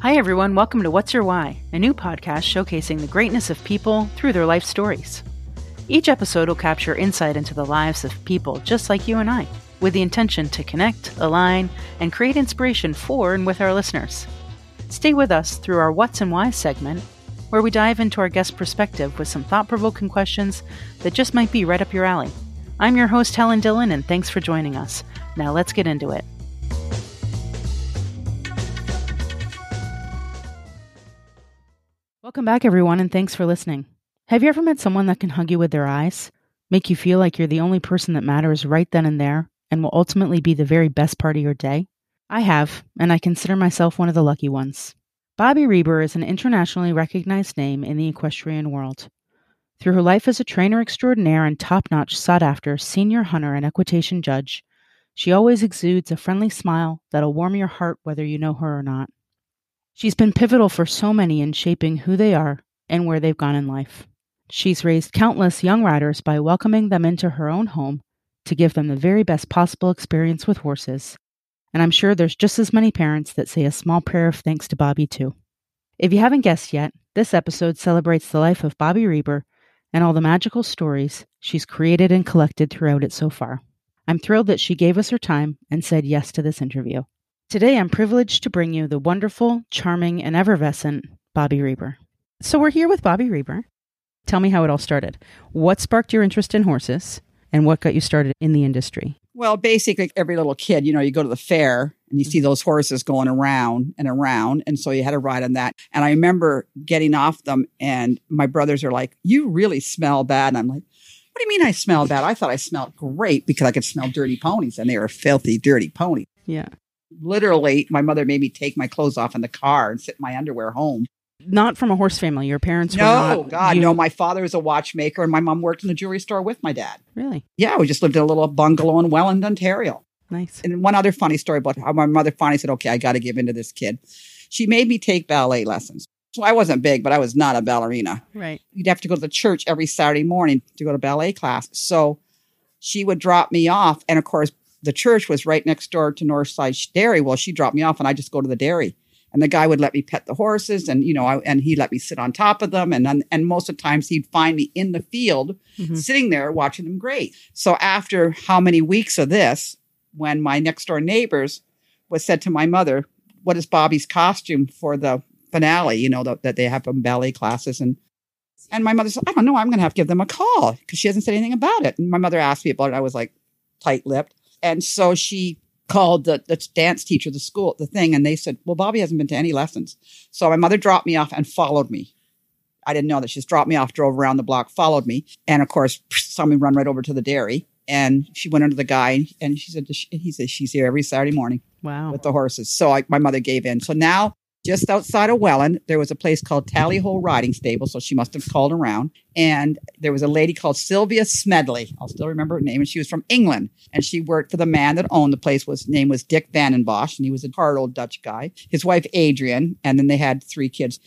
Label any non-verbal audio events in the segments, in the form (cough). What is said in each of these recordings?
Hi, everyone. Welcome to What's Your Why, a new podcast showcasing the greatness of people through their life stories. Each episode will capture insight into the lives of people just like you and I, with the intention to connect, align, and create inspiration for and with our listeners. Stay with us through our What's and Why segment, where we dive into our guest perspective with some thought provoking questions that just might be right up your alley. I'm your host, Helen Dillon, and thanks for joining us. Now let's get into it. Welcome back, everyone, and thanks for listening. Have you ever met someone that can hug you with their eyes, make you feel like you're the only person that matters right then and there, and will ultimately be the very best part of your day? I have, and I consider myself one of the lucky ones. Bobby Reber is an internationally recognized name in the equestrian world. Through her life as a trainer extraordinaire and top notch, sought after senior hunter and equitation judge, she always exudes a friendly smile that'll warm your heart whether you know her or not. She's been pivotal for so many in shaping who they are and where they've gone in life. She's raised countless young riders by welcoming them into her own home to give them the very best possible experience with horses. And I'm sure there's just as many parents that say a small prayer of thanks to Bobby, too. If you haven't guessed yet, this episode celebrates the life of Bobby Reber and all the magical stories she's created and collected throughout it so far. I'm thrilled that she gave us her time and said yes to this interview. Today, I'm privileged to bring you the wonderful, charming, and effervescent Bobby Reber. So, we're here with Bobby Reber. Tell me how it all started. What sparked your interest in horses, and what got you started in the industry? Well, basically, every little kid, you know, you go to the fair and you see mm-hmm. those horses going around and around. And so you had to ride on that. And I remember getting off them, and my brothers are like, You really smell bad. And I'm like, What do you mean I smell bad? I thought I smelled great because I could smell dirty ponies, and they were filthy, dirty ponies. Yeah literally my mother made me take my clothes off in the car and sit in my underwear home not from a horse family your parents no not, god you... no my father was a watchmaker and my mom worked in the jewelry store with my dad really yeah we just lived in a little bungalow in welland ontario nice and one other funny story about how my mother finally said okay i got to give in to this kid she made me take ballet lessons so I wasn't big, but I was not a ballerina. Right. You'd have to go to the church every Saturday morning to go to ballet class. So she would drop me off. And of course, the church was right next door to Northside Dairy. Well, she dropped me off, and I just go to the dairy. And the guy would let me pet the horses, and you know, I, and he let me sit on top of them, and and most of the times he'd find me in the field, mm-hmm. sitting there watching them graze. So after how many weeks of this, when my next door neighbors was said to my mother, "What is Bobby's costume for the finale?" You know the, that they have from ballet classes, and and my mother said, "I don't know. I'm going to have to give them a call because she hasn't said anything about it." And my mother asked me about it. I was like tight lipped. And so she called the, the dance teacher, the school, the thing, and they said, Well, Bobby hasn't been to any lessons. So my mother dropped me off and followed me. I didn't know that. She just dropped me off, drove around the block, followed me, and of course, saw me run right over to the dairy. And she went under the guy and she said, he said, she's here every Saturday morning. Wow. With the horses. So I, my mother gave in. So now just outside of Welland, there was a place called Tally Hole Riding Stable. So she must have called around. And there was a lady called Sylvia Smedley. I'll still remember her name. And she was from England. And she worked for the man that owned the place. Was name was Dick Vandenbosch. And he was a hard old Dutch guy. His wife, Adrian. And then they had three kids.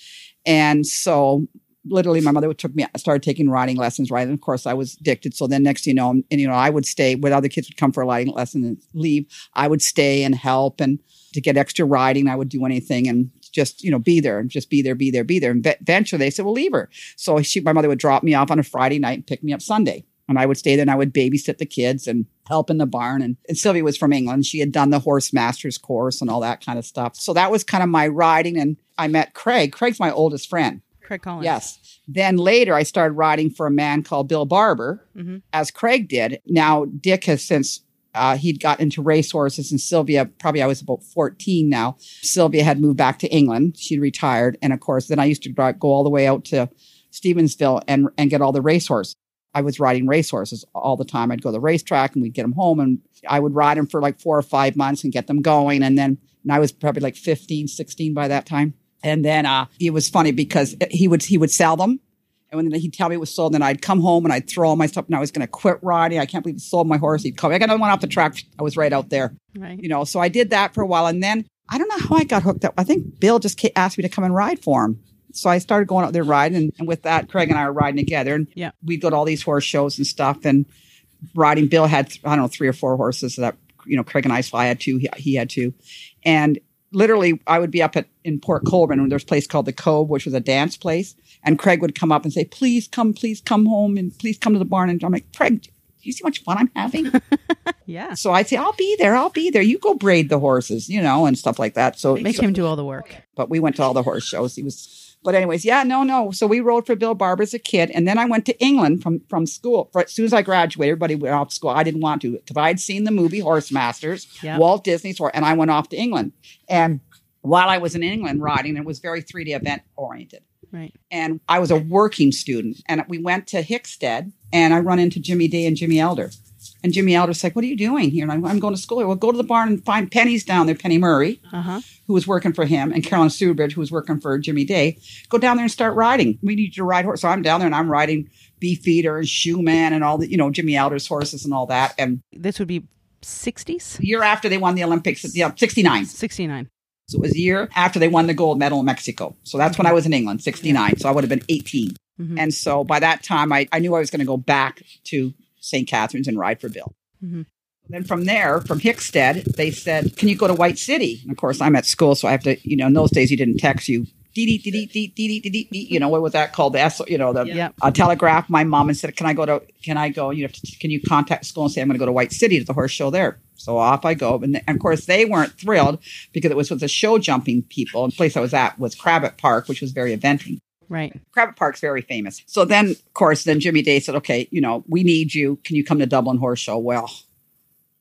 And so literally my mother took me I started taking riding lessons right and of course i was addicted so then next you know and you know i would stay when other kids would come for a riding lesson and leave i would stay and help and to get extra riding i would do anything and just, you know, be there and just be there, be there, be there. And eventually they said, well, leave her. So she, my mother would drop me off on a Friday night and pick me up Sunday. And I would stay there and I would babysit the kids and help in the barn. And, and Sylvia was from England. She had done the horse master's course and all that kind of stuff. So that was kind of my riding. And I met Craig. Craig's my oldest friend. Craig Collins. Yes. Then later, I started riding for a man called Bill Barber, mm-hmm. as Craig did. Now, Dick has since uh, he'd got into racehorses, and Sylvia, probably I was about 14 now. Sylvia had moved back to England. She'd retired. And of course, then I used to go all the way out to Stevensville and, and get all the racehorses. I was riding racehorses all the time. I'd go to the racetrack and we'd get them home and I would ride them for like four or five months and get them going. And then and I was probably like 15, 16 by that time. And then uh, it was funny because he would he would sell them and when he'd tell me it was sold, and then I'd come home and I'd throw all my stuff and I was going to quit riding. I can't believe he sold my horse. He'd call me. I got another one off the track. I was right out there. Right. You know, so I did that for a while. And then I don't know how I got hooked up. I think Bill just asked me to come and ride for him. So I started going out there riding. And, and with that, Craig and I were riding together. And yeah. we'd go to all these horse shows and stuff. And riding, Bill had, I don't know, three or four horses that, you know, Craig and I, so I had two, he, he had two. And literally, I would be up at in Port Colborne, and there's a place called the Cove, which was a dance place. And Craig would come up and say, "Please come, please come home, and please come to the barn." And I'm like, Craig, do you see how much fun I'm having? (laughs) Yeah. so I'd say, "I'll be there, I'll be there. You go braid the horses, you know, and stuff like that." So Make him do all the work. but we went to all the horse shows. He was, but anyways, yeah, no, no. So we rode for Bill Barber as a kid, and then I went to England from from school. For, as soon as I graduated, everybody went off to school. I didn't want to because I had seen the movie Horse Masters, Yeah. Walt Disney's horse, and I went off to England. And while I was in England riding, it was very three-day event oriented. Right. And I was a working student, and we went to Hickstead, and I run into Jimmy Day and Jimmy Elder. And Jimmy Elder's like, "What are you doing here?" And I'm, I'm going to school. Well, go to the barn and find Penny's down there, Penny Murray Uh huh. who was working for him, and Carolyn Stewardbridge, who was working for Jimmy Day, go down there and start riding. We need you to ride horse. So I'm down there and I'm riding Beefeater and Shoeman and all the, you know, Jimmy Elder's horses and all that. And This would be 60s? year after they won the Olympics, yeah, 69. 69. So it was a year after they won the gold medal in Mexico. So that's when I mm-hmm. was in England, 69. So I would have been 18. Mm-hmm. And so by that time, I, I knew I was going to go back to St. Catharines and ride for Bill. Mm-hmm. Then from there, from Hickstead, they said, Can you go to White City? And of course, I'm at school, so I have to, you know, in those days, you didn't text, you you know what was that called the you know the yep. uh, telegraph my mom and said can i go to can i go you have to can you contact school and say i'm going to go to white city to the horse show there so off I go, and, and of course they weren't thrilled because it was with the show jumping people. And the place I was at was Crabbet Park, which was very eventing. Right. Crabbet Park's very famous. So then, of course, then Jimmy Day said, okay, you know, we need you. Can you come to Dublin Horse Show? Well,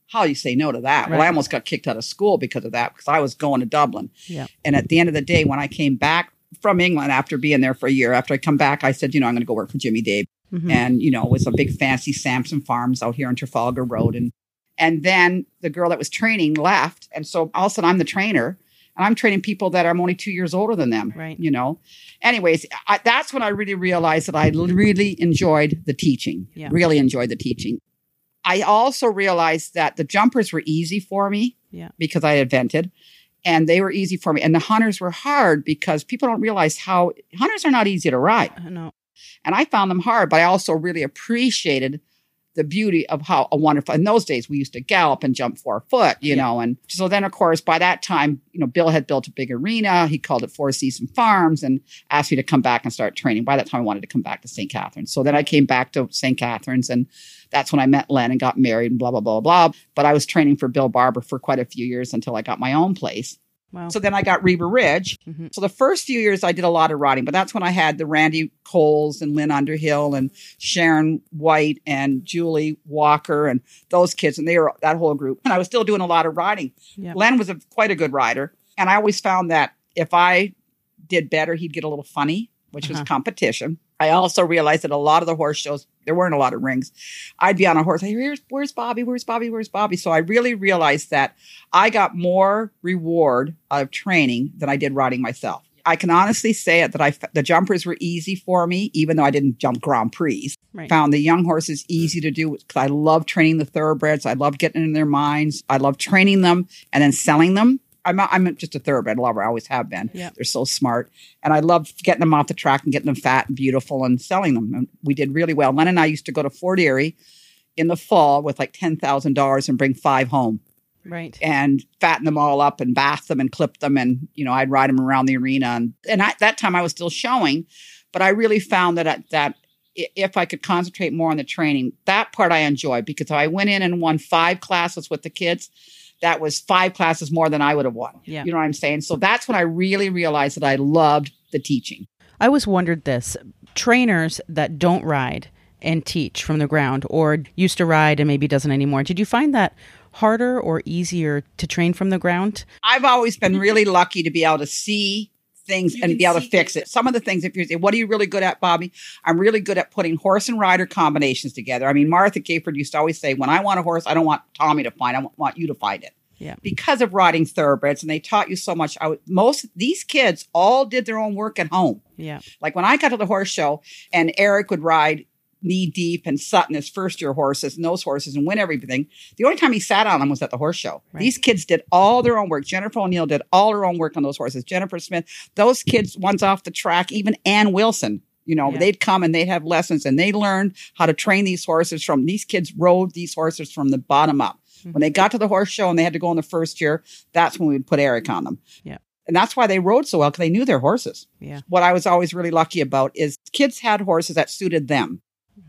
how do you say no to that? Well, I almost got kicked out of school because of that because I was going to Dublin. Yeah. And at the end of the day, when I came back from England after being there for a year, after I come back, I said, you know, I'm going to go work for Jimmy Day. Mhm. And, you know, it was a big fancy Samson Farms out here on Trafalgar Road. And and then the girl that was training left. And so all of a sudden I'm the trainer. And I'm training people that I'm only two years older than them. Right. You know. Anyways, I, that's when I really realized that I really enjoyed the teaching. Yeah. Really enjoyed the teaching. I also realized that the jumpers were easy for me Yeah. because I invented, and they were easy for me. And the hunters were hard because people don't realize how hunters are not easy to ride. Uh, I know. And I found them hard, but I also really appreciated the beauty of how a wonderful in those days we used to gallop and jump four foot, you Yeah. know. And so then of course by that time, you know, Bill had built a big arena. He called it Four Season Farms and asked me to come back and start training. By that time I wanted to come back to St. Catharines. So then I came back to St. Catharines and that's when I met Len and got married and blah blah blah blah. But I was training for Bill Barber for quite a few years until I got my own place. Wow. So then I got Reba Ridge. Mhm. So the first few years I did a lot of riding, but that's when I had the Randy Coles and Lynn Underhill and Sharon White and Julie Walker and those kids, and they were that whole group. And I was still doing a lot of riding. Yeah. Len was a, quite a good rider, and I always found that if I did better, he'd get a little funny, which was Uh-huh. competition. I also realized that a lot of the horse shows, there weren't a lot of rings. I'd be on a horse, here's, where's Bobby? Where's Bobby? Where's Bobby? So I really realized that I got more reward out of training than I did riding myself. I can honestly say it that I the jumpers were easy for me, even though I didn't jump Grand Prix. Right. Found the young horses easy to do because I love training the thoroughbreds. I love getting in their minds. I love training them and then selling them. I'm I'm just a thoroughbred lover. I always have been. Yeah. They're so smart, and I love getting them off the track and getting them fat and beautiful and selling them. And we did really well. Len and I used to go to Fort Erie in the fall with like ten thousand dollars and bring five home Right. and fatten them all up and bath them and clip them and you know I'd ride them around the arena and and at that time I was still showing, but I really found that I- that if I could concentrate more on the training, that part I enjoyed because I went in and won five classes with the kids. That was five classes more than I would have won. Yeah. You know what I'm saying? So that's when I really realized that I loved the teaching. I always wondered this trainers that don't ride and teach from the ground or used to ride and maybe doesn't anymore, did you find that harder or easier to train from the ground? I've always been really lucky to be able to see things You and be able to fix it. Some of the things, if you say, what are you really good at, Bobby? I'm really good at putting horse and rider combinations together. I mean, Martha Gayford used to always say, when I want a horse, I don't want Tommy to find, I want- want you to find it. Yeah. Because of riding thoroughbreds, and they taught you so much. I would, most these kids all did their own work at home. Yeah. Like when I got to the horse show and Eric would ride knee deep and Sutton his first year horses and those horses and win everything. The only time he sat on them was at the horse show. Right. These kids did all their own work. Jennifer O'Neill did all her own work on those horses. Jennifer Smith, those kids, ones off the track, even Ann Wilson. You know, Yeah. they'd come and they'd have lessons and they learned how to train these horses from these kids rode these horses from the bottom up. Mm-hmm. When they got to the horse show and they had to go in the first year, that's when we would put Eric on them. Yeah. And that's why they rode so well because they knew their horses. Yeah. What I was always really lucky about is kids had horses that suited them.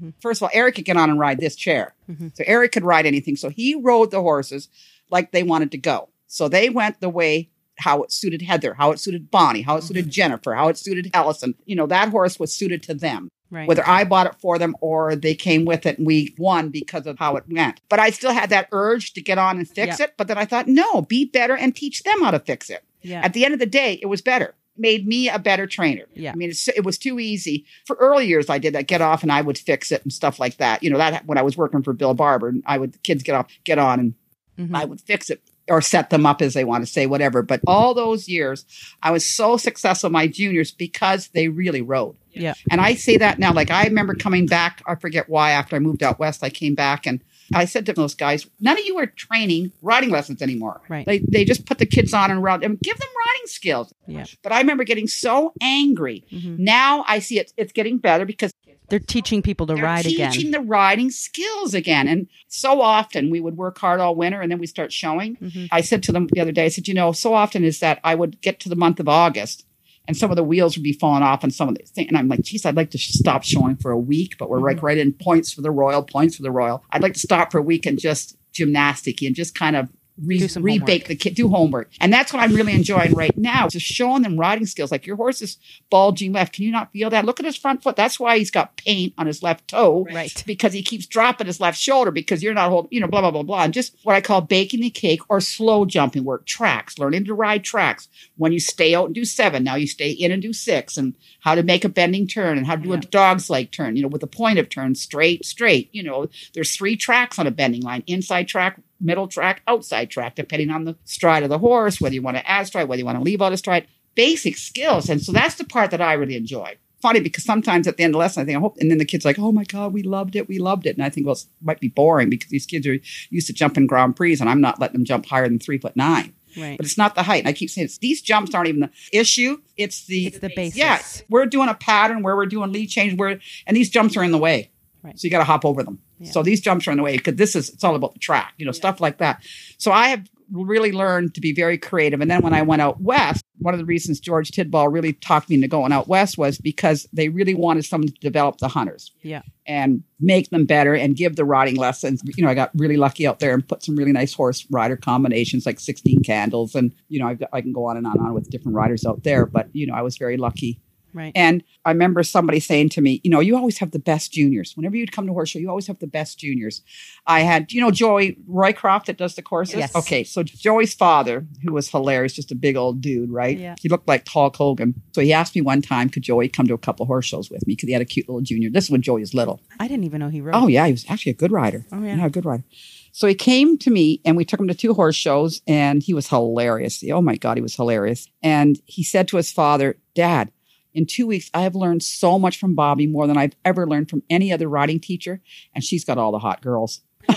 Mhm. First of all, Eric could get on and ride this chair. Mhm. So Eric could ride anything. So he rode the horses like they wanted to go. So they went the way how it suited Heather, how it suited Bonnie, how it suited Jennifer, how it suited Allison. You know, that horse was suited to them Right. whether I bought it for them or they came with it and we won because of how it went. But I still had that urge to get on and fix it. But then I thought, no, be better and teach them how to fix it. yeah. At the end of the day, it was better. Made me a better trainer. Yeah. I mean, it's, it was too easy. For early years, I did that. Get off, and I would fix it and stuff like that. You know, that when I was working for Bill Barber, and I would kids get off, get on, and Mhm. I would fix it or set them up as they want to say whatever. But all those years, I was so successful my juniors because they really rode. Yeah. And I say that now. Like I remember coming back. I forget why. After I moved out west, I came back and I said to those guys, "None of you are training riding lessons anymore. Right. They they just put the kids on and ride and give them riding skills." Yeah. But I remember getting so angry. Mhm. Now I see it. It's getting better because They're teaching people to they're ride teaching again. the riding skills again. And so often we would work hard all winter and then we start showing. Mhm. I said to them the other day, I said, you know, so often is that I would get to the month of August and some of the wheels would be falling off and some of the things. And I'm like, geez, I'd like to sh- stop showing for a week, but we're Mm-hmm. like right in points for the Royal, points for the Royal. I'd like to stop for a week and just gymnastic and just kind of re- rebake the kid, do homework. And that's what I'm really enjoying right now, just showing them riding skills. Like your horse is bulging left. Can you not feel that? Look at his front foot. That's why he's got paint on his left toe Right. because he keeps dropping his left shoulder because you're not holding, you know, blah, blah, blah, blah. And just what I call baking the cake or slow jumping work, tracks, learning to ride tracks. When you stay out and do seven, now you stay in and do six, and how to make a bending turn and how to do a dog's leg turn, you know, with a point of turn, straight, straight. You know, there's three tracks on a bending line inside track, middle track, outside track, depending on the stride of the horse, whether you want to add stride, whether you want to leave out a stride. Basic skills. And so that's the part that I really enjoy funny because sometimes at the end of the lesson, I think, I hope, and then the kid's like, oh my God, we loved it. We loved it. And I think, well, it might be boring because these kids are used to jumping Grand Prix and I'm not letting them jump higher than three foot nine. Right. But it's not the height. And I keep saying it's, these jumps aren't even the issue. It's the, It's the basics. yeah, we're doing a pattern where we're doing lead change where, and these jumps are in the way. Right. So you got to hop over them. Yeah. So these jumps are in the way because this is, it's all about the track, you know, stuff like that. So I have really learned to be very creative. And then when I went out west, one of the reasons George Tidball really talked me into going out west was because they really wanted someone to develop the hunters Yeah. and make them better and give the riding lessons. You know, I got really lucky out there and put some really nice horse rider combinations like 16 candles. And, you know, I've got, I can go on and on and on with different riders out there. But, you know, I was very lucky Right. and I remember somebody saying to me, you know, you always have the best juniors. Whenever you'd come to horse show, you always have the best juniors. I had, you know, Joey Roycroft that does the courses. Yes. Okay, so Joey's father, who was hilarious, just a big old dude, right? Yeah. He looked like Hulk Hogan. So he asked me one time, could Joey come to a couple horse shows with me? Because he had a cute little junior. This is when Joey was little. I didn't even know he rode. Oh yeah, he was actually a good rider. Oh, yeah. a good rider. So he came to me and we took him to two horse shows and he was hilarious. Oh my God, he was hilarious. And he said to his father, Dad, in two weeks, I have learned so much from Bobby, more than I've ever learned from any other riding teacher. And she's got all the hot girls. (laughs)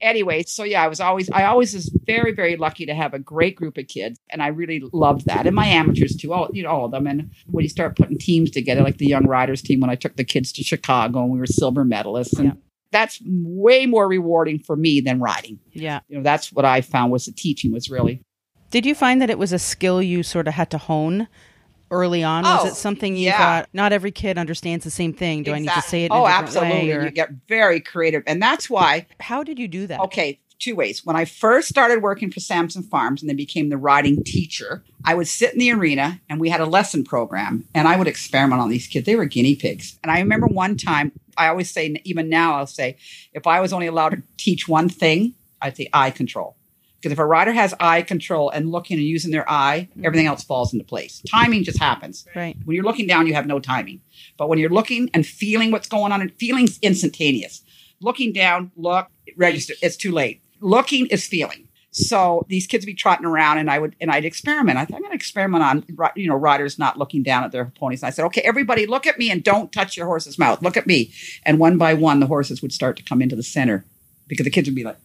anyway, so yeah, I was always, I always was very, very lucky to have a great group of kids. And I really loved that. And my amateurs too, all, you know, all of them. And when you start putting teams together, like the Young Riders team, when I took the kids to Chicago and we were silver medalists. And Yeah. that's way more rewarding for me than riding. Yeah. You know, that's what I found was the teaching was really. Did you find that it was a skill you sort of had to hone early on? Was Oh, it something you yeah. thought not every kid understands the same thing? Do I need to say it? In oh, a absolutely. Way, or- You get very creative. And that's why how did you do that? Okay, two ways. When I first started working for Samson Farms and then became the riding teacher, I would sit in the arena and we had a lesson program and I would experiment on these kids. They were guinea pigs. And I remember one time, I always say, even now, I'll say, if I was only allowed to teach one thing, I'd say eye control. Because if a rider has eye control and looking and using their eye, mm-hmm. everything else falls into place. Timing just happens. Right. When you're looking down, you have no timing. But when you're looking and feeling what's going on, and feeling's instantaneous. Looking down, look, register. It's too late. Looking is feeling. So these kids would be trotting around, and I would and I'd experiment. I thought I'm going to experiment on you know riders not looking down at their ponies. And I said, okay, everybody, look at me and don't touch your horse's mouth. Look at me. And one by one, the horses would start to come into the center because the kids would be like.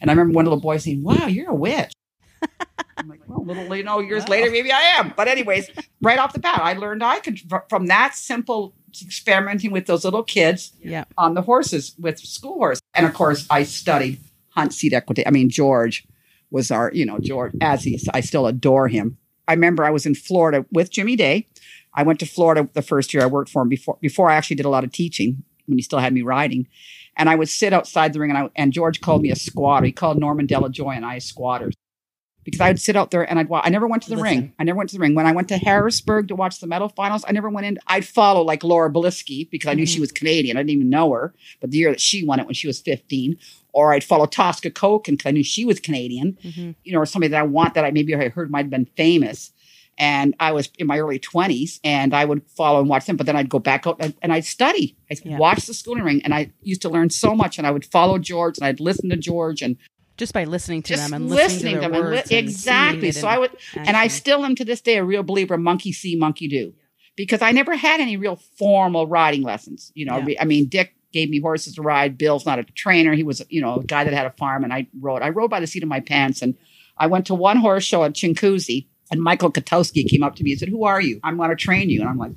And I remember one little boy saying, "Wow, you're a witch." I'm like, well, little you know, years Wow. later, maybe I am. But anyways, right off the bat, I learned I could from that simple experimenting with those little kids Yeah. on the horses with school horse. And of course, I studied hunt seat equity. I mean, George was our, you know, George, as he is, I still adore him. I remember I was in Florida with Jimmy Day. I went to Florida the first year I worked for him before before I actually did a lot of teaching when he still had me riding. And I would sit outside the ring and I and George called me a squatter. He called Norman Dello Joio and I squatters. Because I would sit out there and I'd wa- I never went to the Listen. ring. I never went to the ring. When I went to Harrisburg to watch the medal finals, I never went in. I'd follow like Laura Beliski because I knew she was Canadian. I didn't even know her, but the year that she won it when she was 15. Or I'd follow Tosca Coke and because I knew she was Canadian Mhm. you know, or somebody that I want that I maybe I heard might have been famous. And I was in my early 20s and I would follow and watch them, but then I'd go back out and, and I'd study. I'd Yeah. watch the schooling ring and I used to learn so much and I would follow George and I'd listen to George and Just by listening to them and listening, to them and li- and exactly. seeing So I would, and I still am to this day a real believer monkey see, monkey do, because I never had any real formal riding lessons. You know, Yeah. I mean, Dick gave me horses to ride. Bill's not a trainer; he was, you know, a guy that had a farm, and I rode. I rode by the seat of my pants, and I went to one horse show at Chinguacousy, and Michael Katowski came up to me and said, "Who are you? I'm going to train you," and I'm like,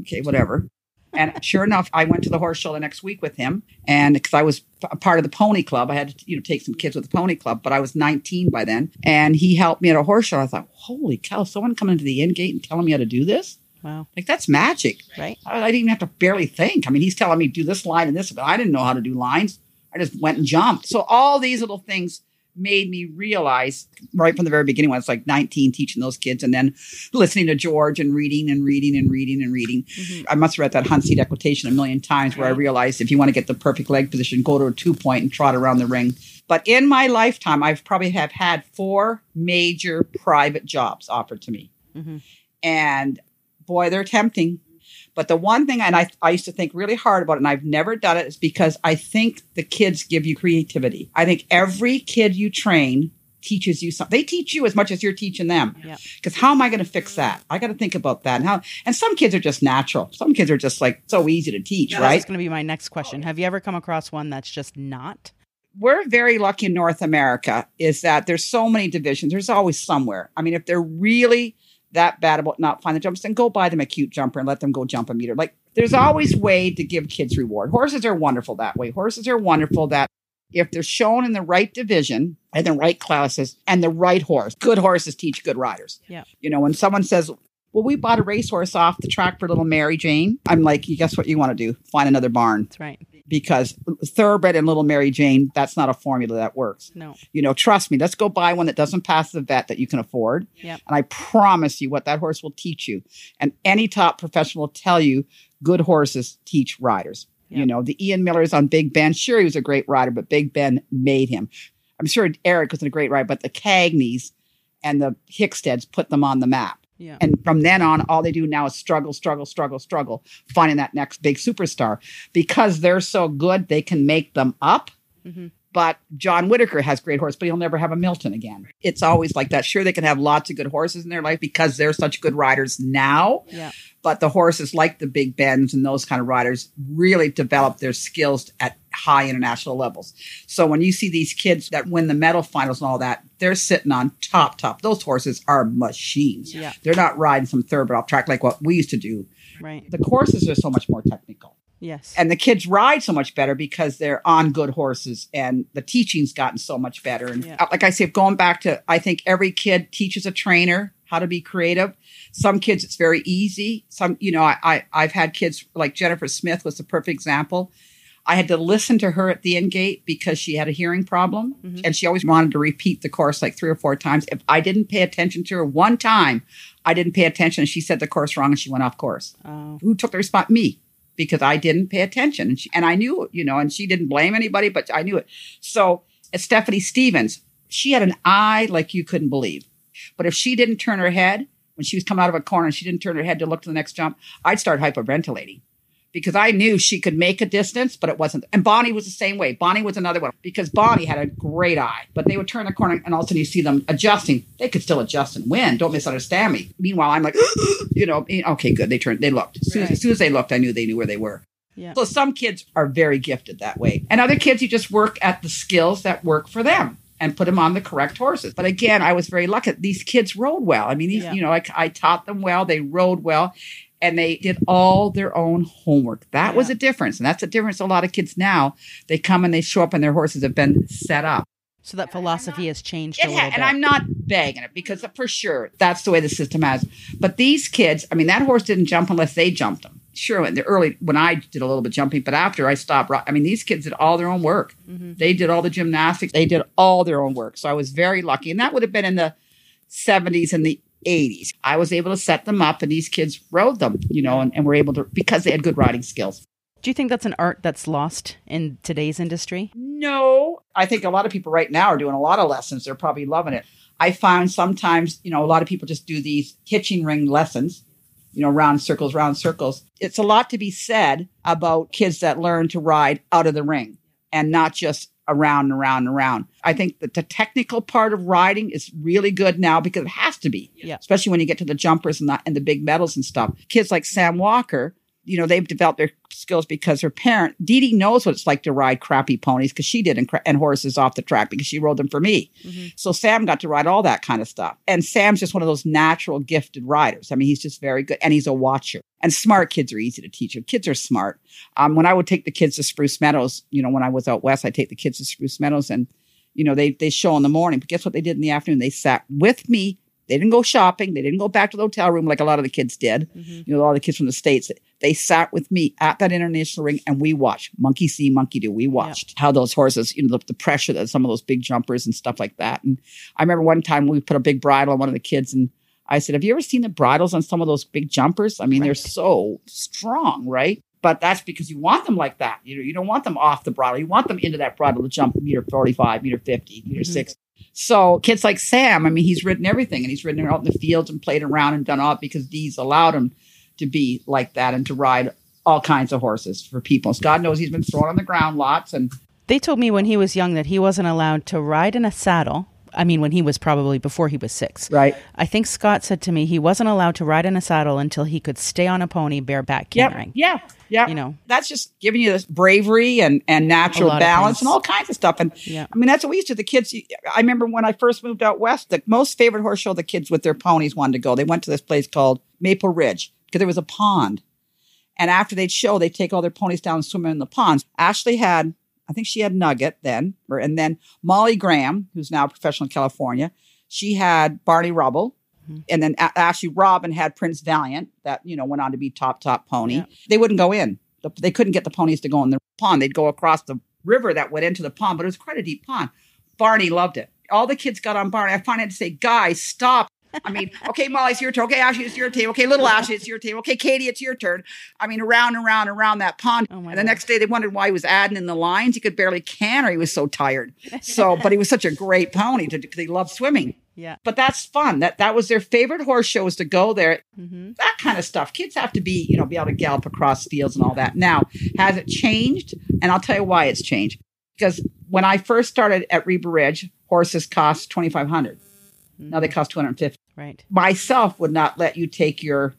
"Okay, whatever." And sure enough, I went to the horse show the next week with him, and because I was a part of the pony club, I had to you know take some kids with the pony club, but I was 19 by then, and he helped me at a horse show. I thought, holy cow, someone coming into the in gate and telling me how to do this? Wow. Like that's magic. Right. I, I didn't even have to barely think. I mean, he's telling me do this line and this, but I didn't know how to do lines. I just went and jumped. So all these little things made me realize right from the very beginning when I was like 19 teaching those kids and then listening to George and reading and reading and reading and reading. Mhm. I must have read that hunt seat equitation a million times where I realized if you want to get the perfect leg position, go to a two point and trot around the ring. But in my lifetime, I've probably have had four major private jobs offered to me. Mhm. And boy, they're tempting. But the one thing, and I, I used to think really hard about it, and I've never done it, is because I think the kids give you creativity. I think every kid you train teaches you something. They teach you as much as you're teaching them. Yeah. Because how am I going to fix that? I got to think about that. And how? And some kids are just natural. Some kids are just like so easy to teach, Yeah, right? That's going to be my next question. Have you ever come across one that's just not? we're very lucky in North America is that there's so many divisions. There's always somewhere. I mean, if they're really that bad about not finding the jumps, then go buy them a cute jumper and let them go jump a meter. Like there's always way to give kids reward. Horses are wonderful that way. Horses are wonderful that if they're shown in the right division and the right classes and the right horse, good horses teach good riders. Yeah. You know, when someone says, well, we bought a racehorse off the track for little Mary Jane. I'm like, guess what you want to do? Find another barn That's right. Because thoroughbred and little Mary Jane, that's not a formula that works. No. You know, trust me, let's go buy one that doesn't pass the vet that you can afford. Yep. And I promise you what that horse will teach you. And any top professional will tell you good horses teach riders. You know, the Ian Millers on Big Ben, sure, he was a great rider, but Big Ben made him. I'm sure Eric was a great rider, but the Cagneys and the Hicksteads put them on the map. Yeah. And from then on, all they do now is struggle, struggle, struggle, struggle, finding that next big superstar. Because they're so good, they can make them up. Mhm. But John Whitaker has great horse, but he'll never have a Milton again. It's always like that. Sure, they can have lots of good horses in their life because they're such good riders now. Yeah. But the horses like the Big Bens and those kind of riders really develop their skills at high international levels. So when you see these kids that win the medal finals and all that, they're sitting on top, top. Those horses are machines. Yeah. They're not riding some thoroughbred off track like what we used to do. Right. The courses are so much more technical. Yes. And the kids ride so much better because they're on good horses and the teaching's gotten so much better. And Yeah. uh, like I say, going back to, I think every kid teaches a trainer how to be creative. Some kids, it's very easy. Some, you know, I, I, I've had kids like Jennifer Smith was a perfect example. I had to listen to her at the end gate because she had a hearing problem Mhm. and she always wanted to repeat the course like three or four times. If I didn't pay attention to her one time, I didn't pay attention and she said the course wrong and she went off course Oh. who took the response? Me, because I didn't pay attention, and she, and I knew you know, and she didn't blame anybody, but I knew it. So uh, Stephanie Stevens, she had an eye like you couldn't believe, but if she didn't turn her head when she was coming out of a corner she didn't turn her head to look to the next jump, I'd start hyperventilating. Because I knew she could make a distance, but it wasn't. And Bonnie was the same way. Bonnie was another one because Bonnie had a great eye, but they would turn the corner and all of a sudden you see them adjusting. They could still adjust and win. Don't misunderstand me. Meanwhile, I'm like, (gasps) you know, eh, okay, good. They turned, they looked. As soon, as, Right. as soon as they looked, I knew they knew where they were. Yeah. So some kids are very gifted that way. And other kids, you just work at the skills that work for them and put them on the correct horses. But again, I was very lucky. These kids rode well. I mean, these, Yeah. you know, I, I taught them well. They rode well. And they did all their own homework. That was a difference. And that's a difference. A lot of kids now, they come and they show up and their horses have been set up. So that philosophy has changed a ha- little and. I'm not bagging it because for sure that's the way the system has. But these kids, I mean, that horse didn't jump unless they jumped him. Sure, in the early when I did a little bit jumping, but after I stopped, I mean, these kids did all their own work. Mhm. They did all the gymnastics. They did all their own work. So I was very lucky, and that would have been in the 70s and the 80s. I was able to set them up, and these kids rode them, you know, and, and were able to because they had good riding skills. Do you think that's an art that's lost in today's industry? No, I think a lot of people right now are doing a lot of lessons. They're probably loving it. I find sometimes, you know, a lot of people just do these hitching ring lessons, you know, round circles, round circles. It's a lot to be said about kids that learn to ride out of the ring and not just around and around and around. I think that the technical part of riding is really good now because it has to be, Yeah. especially when you get to the jumpers and the, and the big medals and stuff. Kids like Sam Walker, you know, they've developed their skills because her parent, Dee Dee, knows what it's like to ride crappy ponies because she did and, cra- and horses off the track because she rode them for me. Mhm. So Sam got to ride all that kind of stuff. And Sam's just one of those natural gifted riders. I mean, he's just very good and he's a watcher. And smart kids are easy to teach. Kids are smart. Um, when I would take the kids to Spruce Meadows, you know, when I was out west, I'd take the kids to Spruce Meadows and, you know, they they show in the morning. But guess what they did in the afternoon? They sat with me. They didn't go shopping. They didn't go back to the hotel room like a lot of the kids did. Mhm. You know, a lot of the kids from the States. They sat with me at that international ring and we watched monkey see, monkey do. We watched how those horses, you know, the, the pressure that some of those big jumpers and stuff like that. And I remember one time we put a big bridle on one of the kids and I said, Have you ever seen the bridles on some of those big jumpers? I mean, they're so strong, right? But that's because you want them like that. You know, you don't want them off the bridle. You want them into that bridle to jump meter 45, meter 50, meter Mhm. 60. So kids like Sam, I mean, he's ridden everything and he's ridden out in the fields and played around and done all because Dee's allowed him to be like that and to ride all kinds of horses for people. God knows he's been thrown on the ground lots and They told me when he was young that he wasn't allowed to ride in a saddle. I mean, when he was probably before he was six. right. I think Scott said to me he wasn't allowed to ride in a saddle until he could stay on a pony bareback Yeah. cantering. Yeah. Yeah. You know, that's just giving you this bravery and, and natural balance and all kinds of stuff. And Yeah. I mean, that's what we used to. The kids, I remember when I first moved out west, the most favorite horse show the kids with their ponies wanted to go. They went to this place called Maple Ridge because there was a pond. And after they'd show, they'd take all their ponies down and swim in the ponds. Ashley had, I think she had Nugget then, or, and then Molly Graham, who's now a professional in California, she had Barney Rubble. Mhm. And then A- Ashley Robin had Prince Valiant, that you know went on to be top top pony. Yeah. They wouldn't go in. The- They couldn't get the ponies to go in the pond. They'd go across the river that went into the pond, but it was quite a deep pond. Barney loved it. All the kids got on Barney. I finally had to say, guys, stop. I mean, okay, Molly, it's your turn. Okay, Ashley, it's your turn. Okay, little Ashley, it's your turn. Okay, Katie, it's your turn. I mean, around and around and around that pond. Oh and the God. next day they wondered why he was adding in the lines. He could barely canter. He was so tired. So, but he was such a great pony because he loved swimming. yeah. But that's fun. That that was their favorite horse show was to go there. Mm-hmm. That kind of stuff. Kids have to be, you know, be able to gallop across fields and all that. Now, has it changed? And I'll tell you why it's changed. Because when I first started at Reba Ridge, horses cost twenty five hundred. Now they mm-hmm. cost two hundred fifty. Right. Myself would not let you take your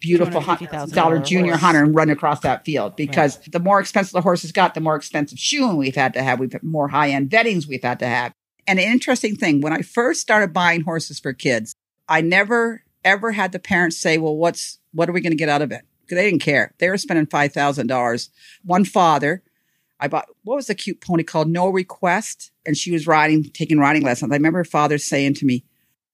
beautiful $250,000 junior horse. hunter and run across that field because the more expensive the horse horses got, the more expensive shoeing we've had to have. We've had more high end vettings we've had to have. And an interesting thing, when I first started buying horses for kids, I never ever had the parents say, "Well, what's what are we going to get out of it?" Because they didn't care. They were spending five thousand dollars. One father, I bought what was the cute pony called No Request, and she was riding, taking riding lessons. I remember her father saying to me,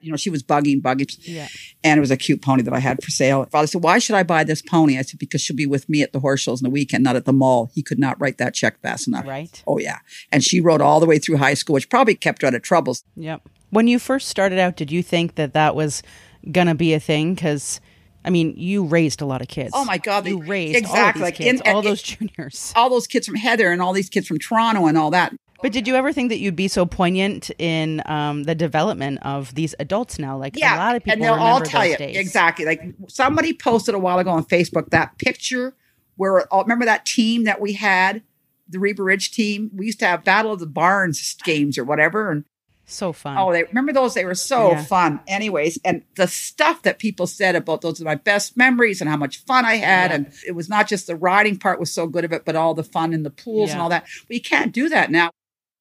you know, she was bugging, bugging, Yeah. and it was a cute pony that I had for sale. Father said, "Why should I buy this pony?" I said, "Because she'll be with me at the horse shows in the weekend, not at the mall." He could not write that check fast enough. Right. Oh yeah, and she rode all the way through high school, which probably kept her out of troubles. Yep. When you first started out, did you think that that was gonna be a thing? Because, I mean, you raised a lot of kids. Oh my God, You raised exactly, all of these like, kids, in- all in- those juniors. All those kids from Heather and all these kids from Toronto and all that. But did you ever think that you'd be so poignant in um, the development of these adults now? Like a lot of people and they'll all tell you days. exactly. Like somebody posted a while ago on Facebook that picture where oh, remember that team that we had, the Reba Ridge team. We used to have Battle of the Barns games or whatever, and So fun. oh, they remember those? They were so Yeah. fun. Anyways, and the stuff that people said about those are my best memories and how much fun I had, Yeah. and it was not just the riding part was so good of it, but all the fun in the pools and all that. Well, you can't do that now.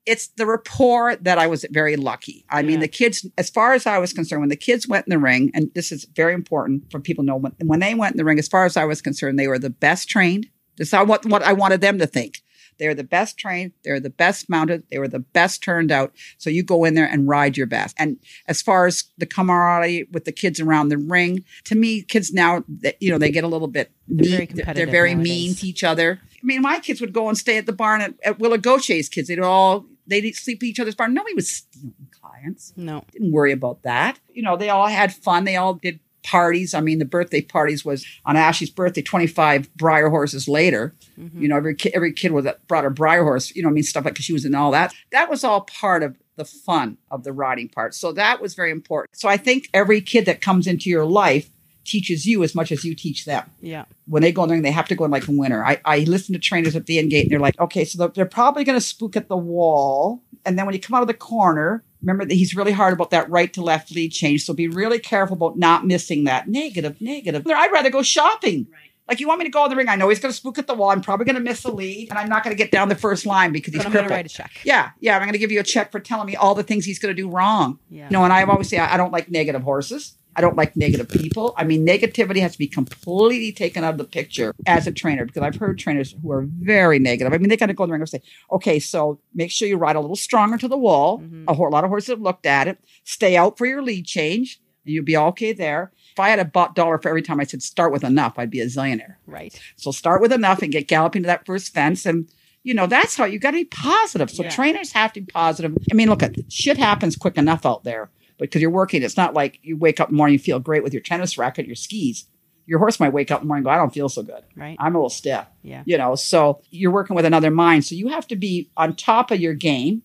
It's the rapport that I was very lucky. I mean, the kids, as far as I was concerned, when the kids went in the ring, and this is very important for people to know, when, when they went in the ring, as far as I was concerned, they were the best trained. This is what, what I wanted them to think. They were the best trained. They're the best mounted. They were the best turned out. So you go in there and ride your best. And as far as the camaraderie with the kids around the ring, to me, kids now, you know, they get a little bit They're very mean. They're, very nowadays. mean to each other. I mean, my kids would go and stay at the barn at, at Willa Gaucher's kids. They'd all, they'd sleep at each other's barn. Nobody was stealing clients. No. Didn't worry about that. You know, they all had fun. They all did parties. I mean, the birthday parties was on Ashley's birthday, 25 Breyer horses later. Mhm. You know, every kid, every kid was brought a Breyer horse, you know, I mean, stuff like, she was in all that. That was all part of the fun of the riding part. So that was very important. So I think every kid that comes into your life teaches you as much as you teach them Yeah. when they go in there, they have to go in like a winner. I, I listen to trainers at the end gate and they're like, okay, so they're, they're probably going to spook at the wall. And then when you come out of the corner, remember that he's really hard about that right to left lead change. So be really careful about not missing that. Negative, negative. I'd rather go shopping. Like you want me to go in the ring? I know he's going to spook at the wall. I'm probably going to miss the lead, and I'm not going to get down the first line because he's But I'm going to write a check. Yeah, yeah. I'm going to give you a check for telling me all the things he's going to do wrong. Yeah. You know, and I've always say I I don't like negative horses. I don't like negative people. I mean, negativity has to be completely taken out of the picture as a trainer because I've heard trainers who are very negative. I mean, they kind of go in the ring and say, okay, so make sure you ride a little stronger to the wall. Mhm. A, ho- a lot of horses have looked at it. Stay out for your lead change, and you'll be okay there. If I had a bought dollar for every time I said start with enough, I'd be a zillionaire. Right. So start with enough and get galloping to that first fence. And, you know, that's how you got to be positive. So Yeah. trainers have to be positive. I mean, look at shit happens quick enough out there because you're working. It's not like you wake up in the morning, you feel great with your tennis racket, your skis. Your horse might wake up in the morning and go, I don't feel so good. Right. I'm a little stiff. Yeah. You know, so you're working with another mind. So you have to be on top of your game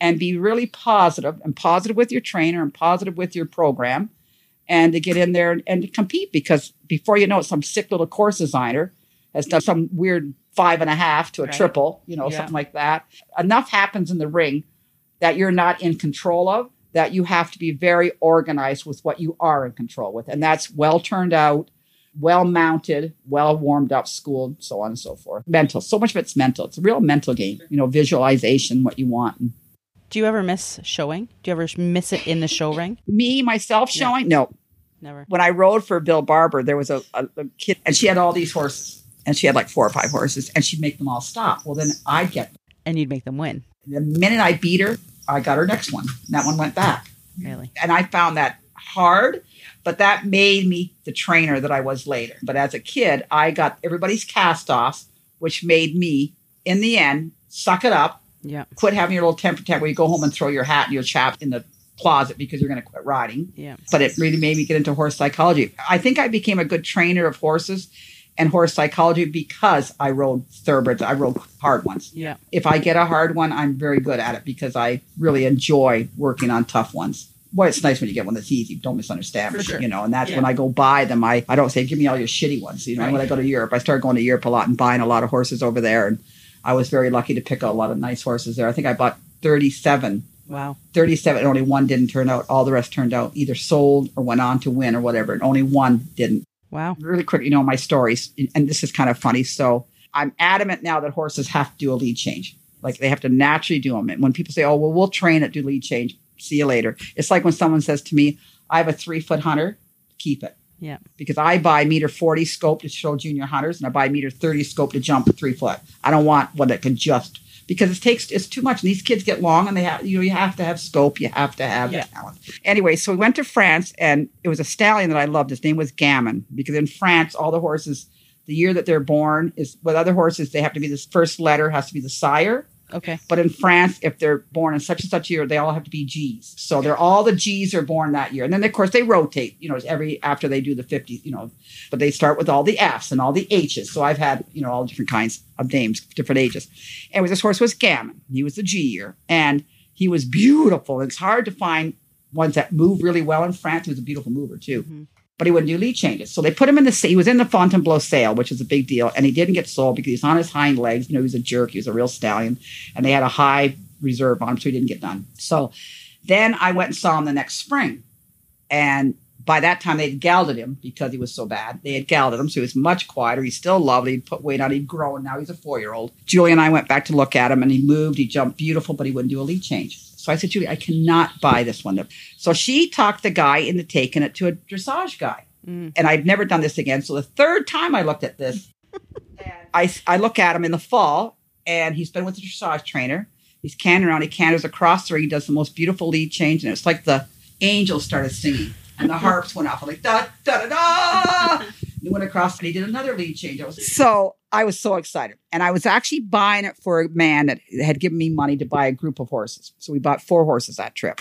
and be really positive and positive with your trainer and positive with your program and to get in there and, compete because before you know it, some sick little course designer has done some weird five and a half to a Right. triple, you know, Yeah. something like that. Enough happens in the ring that you're not in control of, that you have to be very organized with what you are in control with. And that's well turned out, well mounted, well warmed up, schooled, so on and so forth. Mental. So much of it's mental. It's a real mental game, you know, visualization, what you want. Do you ever miss showing? Do you ever miss it in the show ring? (laughs) Me, myself showing? No, Never. when I rode for Bill Barber, there was a, a, a kid, and she had all these horses, and she had like four or five horses, and she'd make them all stop. Well, then I'd get And you'd make them win. the minute I beat her, I got her next one. And that one went back, Really. and I found that hard, but that made me the trainer that I was later. But as a kid, I got everybody's cast offs, which made me, in the end, suck it up, Yeah. quit having your little temper tantrum where you go home and throw your hat and your chap in the closet because you're going to quit riding Yeah. but it really made me get into horse psychology. I think I became a good trainer of horses and horse psychology because I rode thoroughbreds. I rode hard ones. Yeah. If I get a hard one, I'm very good at it because I really enjoy working on tough ones. Boy, it's nice when you get one that's easy. Don't misunderstand me, sure. You know, and that's Yeah. when I go buy them. I, I don't say, give me all your shitty ones. You know, Right. when I go to Europe, I started going to Europe a lot and buying a lot of horses over there. And I was very lucky to pick a lot of nice horses there. I think I bought 37 Wow. 37 and only one didn't turn out all the rest turned out either sold or went on to win or whatever and only one didn't Wow. really quick you know my stories and this is kind of funny. So i'm adamant now that horses have to do a lead change. Like they have to naturally do them and when people say oh well we'll train it do lead change. See you later. It's like when someone says to me i have a three foot hunter. Keep it. Yeah. because i buy meter 40 scope to show junior hunters and i buy meter 30 scope to jump three foot. I don't want one that can just because it takes it's too much. And these kids get long and they have you know you have to have scope you have to have Yeah. talent. Anyway so we went to france and it was a stallion that i loved. His name was gammon because in france all the horses the year that they're born is with other horses they have to be this first letter has to be the sire Okay. but in France, if they're born in such and such year, they all have to be G's. So they're all the G's are born that year. And then of course they rotate, you know, every after they do the 50, you know, but they start with all the F's and all the H's. So I've had, you know, all different kinds of names, different ages. And this horse was Gammon. He was the G year. And he was beautiful. It's hard to find ones that move really well in France. He was a beautiful mover too Mhm. But he wouldn't do lead changes. So they put him in the he was in the Fontainebleau sale, which is a big deal, and he didn't get sold because he's on his hind legs. You know, he was a jerk. He was a real stallion, and they had a high reserve on him, so he didn't get done. So then I went and saw him the next spring, and By that time, they'd gelded him because he was so bad. They had gelded him, so he was much quieter. He's still lovely. He'd put weight on. He'd grown. Now he's a four year old. Julie and I went back to look at him, and he moved. He jumped beautiful, but he wouldn't do a lead change. So I said, Julie, I cannot buy this one. So she talked the guy into taking it to a dressage guy. Mm. And I'd never done this again. So the third time I looked at this, (laughs) I, I look at him in the fall, and he's been with the dressage trainer. He's canting around. He canters across the ring. He does the most beautiful lead change, and it's like the angels started singing, and the harps went off. I'm like da da da da. (laughs) He went across, and he did another lead change. I was, so I was so excited, and I was actually buying it for a man that had given me money to buy a group of horses. So we bought four horses that trip.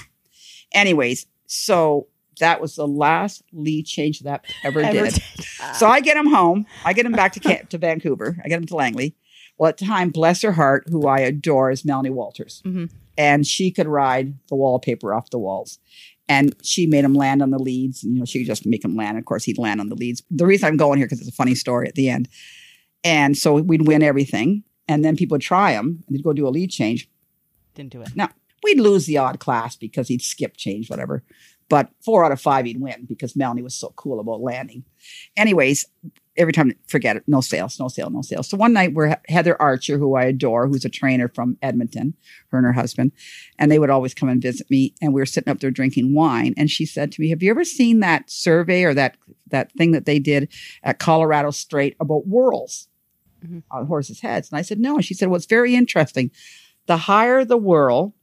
Anyways, so that was the last lead change that ever, Ever did. (laughs) So I get him home. I get him back to Ca- to Vancouver. I get him to Langley. Well, at the time, bless her heart, who I adore is Melanie Walters, Mhm. and she could ride the wallpaper off the walls. And she made him land on the leads, and you know she just make him land. Of course, he'd land on the leads. The reason I'm going here because it's a funny story at the end. And so we'd win everything, and then people would try him, and they'd go do a lead change. Didn't do it. No, we'd lose the odd class because he'd skip change, whatever. But four out of five he'd win because Melanie was so cool about landing. Anyways, every time, forget it, no sales, no sale, no sales. So one night we're Heather Archer, who I adore, who's a trainer from Edmonton, her and her husband, and they would always come and visit me. And we were sitting up there drinking wine, and she said to me, "Have you ever seen that survey or that that thing that they did at Colorado State about whirls Mhm. on horses' heads?" And I said, "No." And she said, "Well, it's very interesting. The higher the whirl."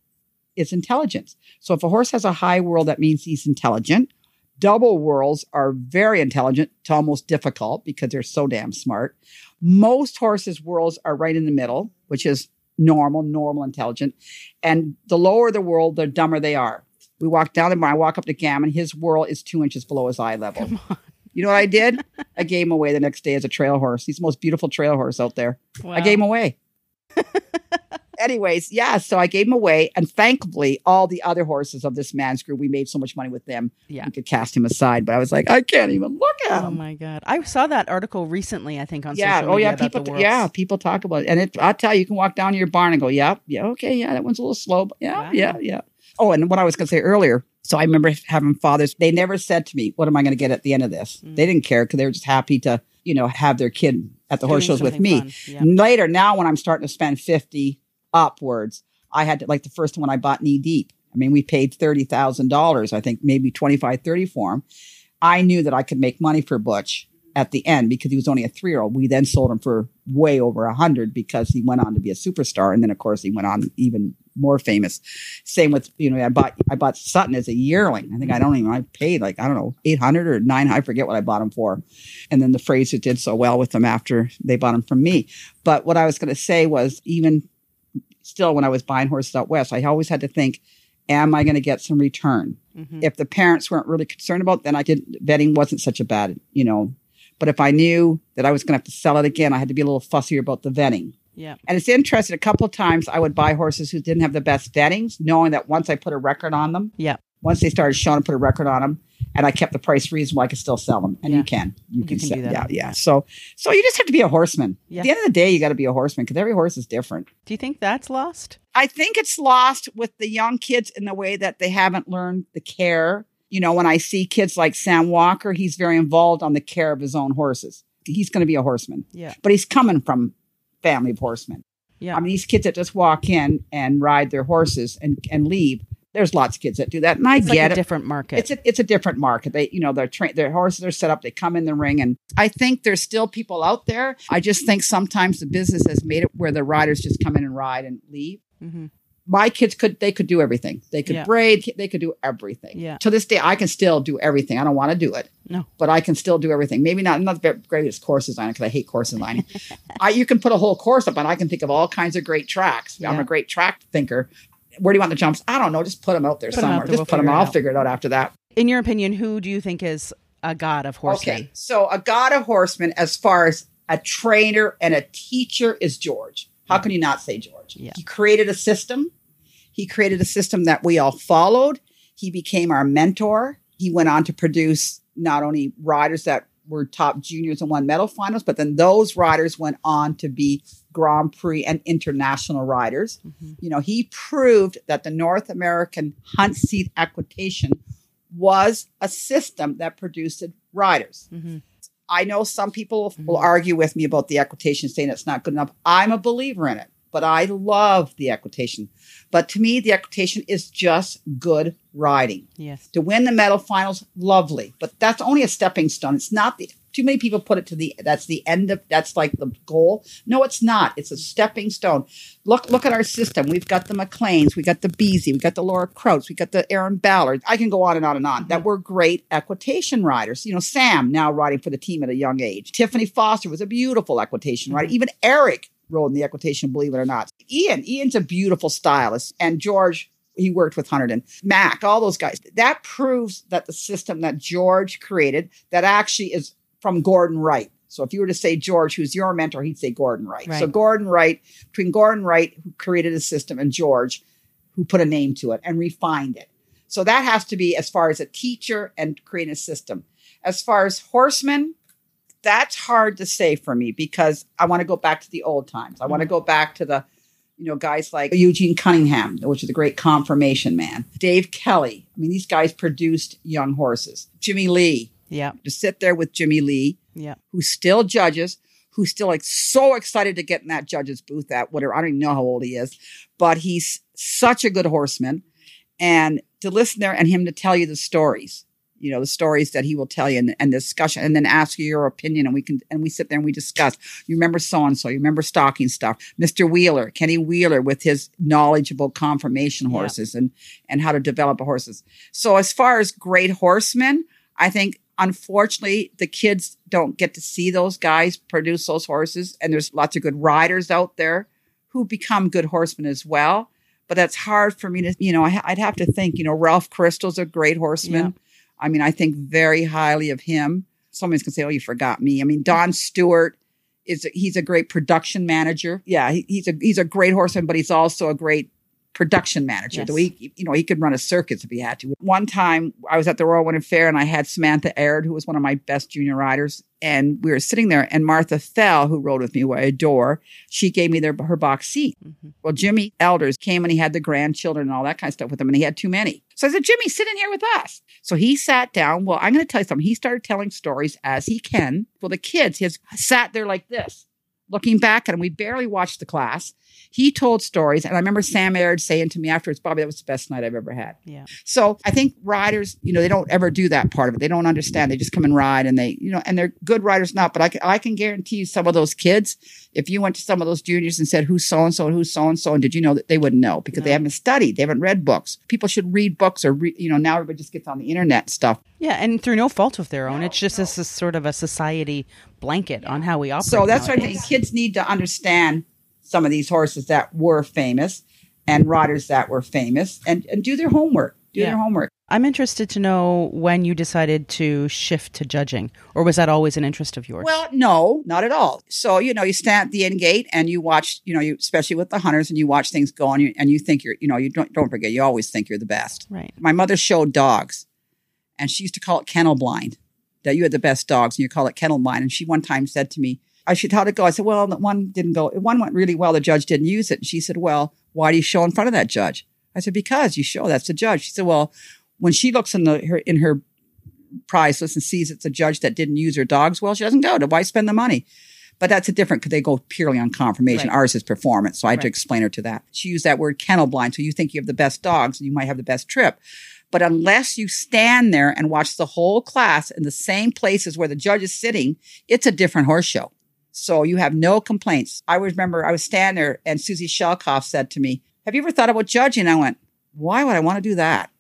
Is intelligence. So if a horse has a high whirl, that means he's intelligent. Double whirls are very intelligent to almost difficult because they're so damn smart. Most horses' whirls are right in the middle, which is normal, normal, intelligent. And the lower the whirl, the dumber they are. We walk down the barn, I walk up to Gammon, his whirl is two inches below his eye level. You know what I did? I gave him away the next day as a trail horse. He's the most beautiful trail horse out there. I gave him away. (laughs) Anyways, yeah, so I gave him away. And thankfully, all the other horses of this man's group, we made so much money with them. Yeah. We could cast him aside. But I was like, I can't even look at him. Oh my god! I saw that article recently. I think on yeah. social Oh, media yeah. about People, the worlds. yeah. People talk about it. And it, I'll tell you, you can walk down to your barn and go, yeah, yeah, okay, yeah, that one's a little slow. But yeah, Wow. yeah, yeah. Oh, and what I was going to say earlier. So I remember having fathers, they never said to me, what am I going to get at the end of this? Mm. They didn't care because they were just happy to, you know, have their kid at the horse shows with me. Yeah. Later, now when I'm starting to spend 50 upwards, I had to, like the first one I bought knee deep. I mean, we paid $30,000, I think maybe 25, 30 for him. I knew that I could make money for Butch at the end because he was only a three year old. We then sold him for way over a hundred because he went on to be a superstar. And then of course he went on even more famous. Same with, you know, I bought, I bought Sutton as a yearling. I think I don't even, I paid like, I don't know, 800 or 900. I forget what I bought him for. And then the Fraser did so well with them after they bought him from me. But what I was going to say was even still when I was buying horses out west, I always had to think, am I going to get some return? Mhm. If the parents weren't really concerned about, it, then I did vetting wasn't such a bad, you know. But if I knew that I was going to have to sell it again, I had to be a little fussier about the vetting. Yeah. And it's interesting. A couple of times I would buy horses who didn't have the best vettings, knowing that once I put a record on them, Yeah. once they started showing, put a record on them, and I kept the price reasonable, I could still sell them. And Yeah. you can, you, You can, can sell, do that. yeah, yeah. So, so you just have to be a horseman. Yeah. At the end of the day, you got to be a horseman because every horse is different. Do you think that's lost? I think it's lost with the young kids in the way that they haven't learned the care. You know, when I see kids like Sam Walker, he's very involved on the care of his own horses. He's going to be a horseman, Yeah. but he's coming from family of horsemen. Yeah. I mean, these kids that just walk in and ride their horses and, and leave. There's lots of kids that do that, and I it's like get a it. different market. It's a it's a different market. They you know their train their horses are set up. They come in the ring, and I think there's still people out there. I just think sometimes the business has made it where the riders just come in and ride and leave Mhm. my kids could they could do everything. They could Yeah. braid, they could do everything. Yeah. To this day, I can still do everything. I don't want to do it. No. But I can still do everything. Maybe not not the greatest course designer because I hate course designing. (laughs) I you can put a whole course up and I can think of all kinds of great tracks. I'm a great track thinker. Where do you want the jumps? I don't know. Just put them out there Put 'em out somewhere. there, Just we'll put them. it I'll figure it out after that. In your opinion, who do you think is a god of horsemen? Okay. So a god of horsemen, as far as a trainer and a teacher, is George. How can you not say George? Yeah. He created a system. He created a system that we all followed. He became our mentor. He went on to produce not only riders that were top juniors and won medal finals, but then those riders went on to be Grand Prix and international riders. Mhm. You know, he proved that the North American hunt seat equitation was a system that produced riders. Mhm. I know some people Mhm. will argue with me about the equitation, saying it's not good enough. I'm a believer in it, but I love the equitation. But to me, the equitation is just good riding. Yes. To win the medal finals, lovely, but that's only a stepping stone. It's not the too many people put it to the that's the end of that's like the goal. No, it's not. It's a stepping stone. Look look at our system. We've got the McLains, we got the Beezie, we got the Laura Kraut, we got the Erynn Ballard. I can go on and on and on. That mm-hmm. were great equitation riders. You know, Sam now riding for the team at a young age. Tiffany Foster was a beautiful equitation rider. Mm-hmm. Even Eric rode in the equitation, believe it or not. Ian, Ian's a beautiful stylist, and George he worked with Hunterdon, Mac, all those guys. That proves that the system that George created that actually is from Gordon Wright. So if you were to say George, who's your mentor, he'd say Gordon Wright. Right. So Gordon Wright, between Gordon Wright, who created a system, and George, who put a name to it and refined it. So that has to be as far as a teacher and creating a system. As far as horsemen, that's hard to say for me because I want to go back to the old times. I want to mm-hmm. go back to the, you know, guys like Eugene Cunningham, which is a great conformation man. Dave Kelly. I mean, these guys produced young horses. Jimmy Lee. Yeah. To sit there with Jimmy Lee, Yeah. who still judges, who's still like so excited to get in that judge's booth at whatever. I don't even know how old he is, but he's such a good horseman. And to listen there and him to tell you the stories, you know, the stories that he will tell you and, and discussion and then ask you your opinion and we can and we sit there and we discuss. You remember so and so, you remember stocking stuff. Mr. Wheeler, Kenny Wheeler with his knowledge about conformation Yeah. horses and and how to develop horses. So as far as great horsemen, I think unfortunately the kids don't get to see those guys produce those horses and there's lots of good riders out there who become good horsemen as well. But that's hard for me to you know I, i'd have to think you know ralph Caristo's a great horseman. I mean i think very highly of him. Someone's going to say oh you forgot me. I mean don stewart is he's a great production manager. Yeah he, he's a he's a great horseman but he's also a great production manager. Yes. The way he, you know, he could run a circus if he had to. One time I was at the Royal Winter Fair and I had Samantha Aird, who was one of my best junior riders, and we were sitting there and Martha Fell, who rode with me, who I adore, she gave me their, her box seat. Mm-hmm. Well, Jimmy Elders came and he had the grandchildren and all that kind of stuff with him, and he had too many. So I said, Jimmy, sit in here with us. So he sat down. Well, I'm going to tell you something. He started telling stories as he can. Well, the kids, his sat there like this, looking back at him. We barely watched the class. He told stories, and I remember Sam Aird saying to me afterwards, Bobby, that was the best night I've ever had. Yeah. So I think riders, you know, they don't ever do that part of it. They don't understand. They just come and ride, and they, you know, and they're good riders, not. But I can, I can guarantee you, some of those kids, if you went to some of those juniors and said who's so and so and who's so and so, and did you know that they wouldn't know because they haven't studied, they haven't read books. People should read books, or re, you know, now everybody just gets on the internet stuff. Yeah, and through no fault of their own, it's just this is sort of a society blanket on how we operate. So that's what I think. Kids need to understand some of these horses that were famous and riders that were famous, and and do their homework. Do Yeah. their homework. I'm interested to know when you decided to shift to judging, or was that always an interest of yours? Well, no, not at all. So, you know, you stand at the end gate and you watch, you know, you especially with the hunters and you watch things go on you, and you think you're, you know, you don't don't forget, you always think you're the best. right. My mother showed dogs and she used to call it kennel blind. That you had the best dogs and you call it kennel blind. And she one time said to me, I should how'd it go? I said, Well, one didn't go. One went really well. The judge didn't use it. And she said, Well, why do you show in front of that judge? I said, Because you show that's the judge. She said, Well, when she looks in the her in her prize list and sees it's a judge that didn't use her dogs well, she doesn't go. To why spend the money? But that's a different because they go purely on conformation. Right. Ours is performance. So I had to explain her to that. She used that word kennel blind. So you think you have the best dogs and you might have the best trip. But unless you stand there and watch the whole class in the same places where the judge is sitting, it's a different horse show. So you have no complaints. I remember I was standing there and Susie Schoellkopf said to me, Have you ever thought about judging? I went, Why would I want to do that?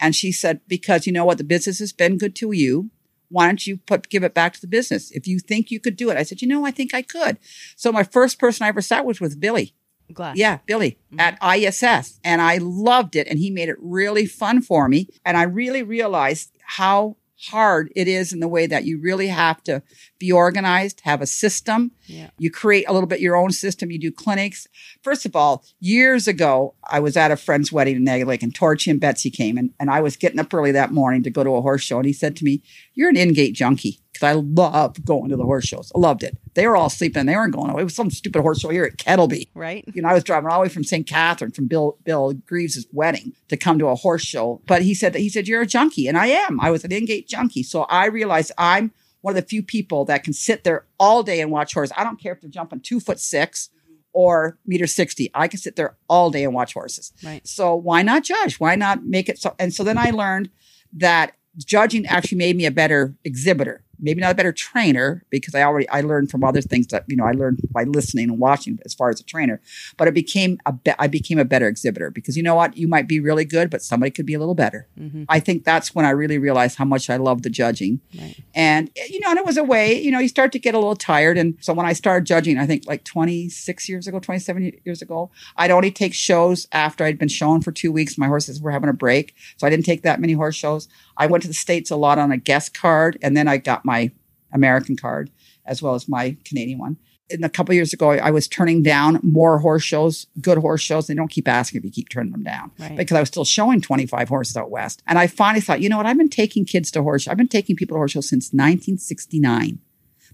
And she said, Because you know what? The business has been good to you. Why don't you put give it back to the business? If you think you could do it. I said, you know, I think I could. So my first person I ever sat with was with Billy. Glass. Yeah, Billy Mhm. at ISS. And I loved it. And he made it really fun for me. And I really realized how hard it is in the way that you really have to be organized, have a system. Yeah. You create a little bit your own system. You do clinics. First of all, years ago, I was at a friend's wedding in Nag Lake and Torchy and Betsy came and, and I was getting up early that morning to go to a horse show. And he said to me, You're an in-gate junkie. Because I love going to the horse shows. I loved it. They were all sleeping. They weren't going away. It was some stupid horse show here at Kettleby. Right. You know, I was driving all the way from St. Catherine from Bill Bill Greaves' wedding to come to a horse show. But he said that he said you're a junkie, and I am. I was an Ingate junkie. So I realized I'm one of the few people that can sit there all day and watch horses. I don't care if they're jumping two foot six or meter 60. I can sit there all day and watch horses. Right. So why not judge? Why not make it so? And so then I learned that judging actually made me a better exhibitor maybe not a better trainer because I already I learned from other things that you know I learned by listening and watching as far as a trainer. But it became a be- I became a better exhibitor because you know what you might be really good, but somebody could be a little better. Mm-hmm. I think that's when I really realized how much I love the judging, Right. and you know, and it was a way you know you start to get a little tired, and so when I started judging, I think like 26 years ago, 27 years ago, I'd only take shows after I'd been shown for two weeks. My horses were having a break, so I didn't take that many horse shows. I went to the states a lot on a guest card, and then I got my American card as well as my Canadian one. And a couple years ago, I was turning down more horse shows, good horse shows. They don't keep asking if you keep turning them down Right. because I was still showing 25 horses out west. And I finally thought, you know what? I've been taking kids to horse. I've been taking people to horse shows since 1969.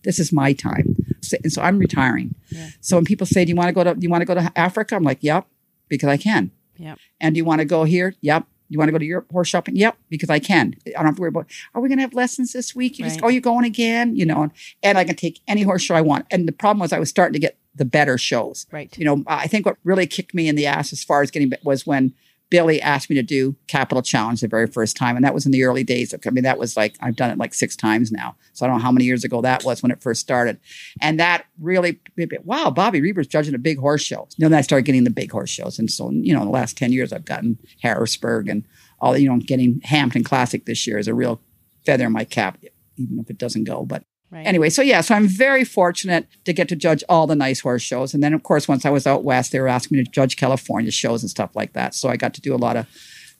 This is my time. So, and so I'm retiring. Yeah. So when people say, do you want to go to, do you want to go to Africa? I'm like, yep, because I can. Yep. And do you want to go here? Yep. You want to go to Europe horse shopping? Yep, because I can. I don't have to worry about, are we going to have lessons this week? You just, Right. oh, you're going again? You know, and, and I can take any horse show I want. And the problem was I was starting to get the better shows. Right. You know, I think what really kicked me in the ass as far as getting was when Billy asked me to do Capital Challenge the very first time. And that was in the early days. Of, I mean, that was like, I've done it like six times now. So I don't know how many years ago that was when it first started. And that really, wow, Bobby Reber's judging a big horse show. Know, then I started getting the big horse shows. And so, you know, in the last 10 years, I've gotten Harrisburg and all, you know, getting Hampton Classic this year is a real feather in my cap, even if it doesn't go. But Right. Anyway, so yeah, so I'm very fortunate to get to judge all the nice horse shows. And then, of course, once I was out west, they were asking me to judge California shows and stuff like that. So I got to do a lot of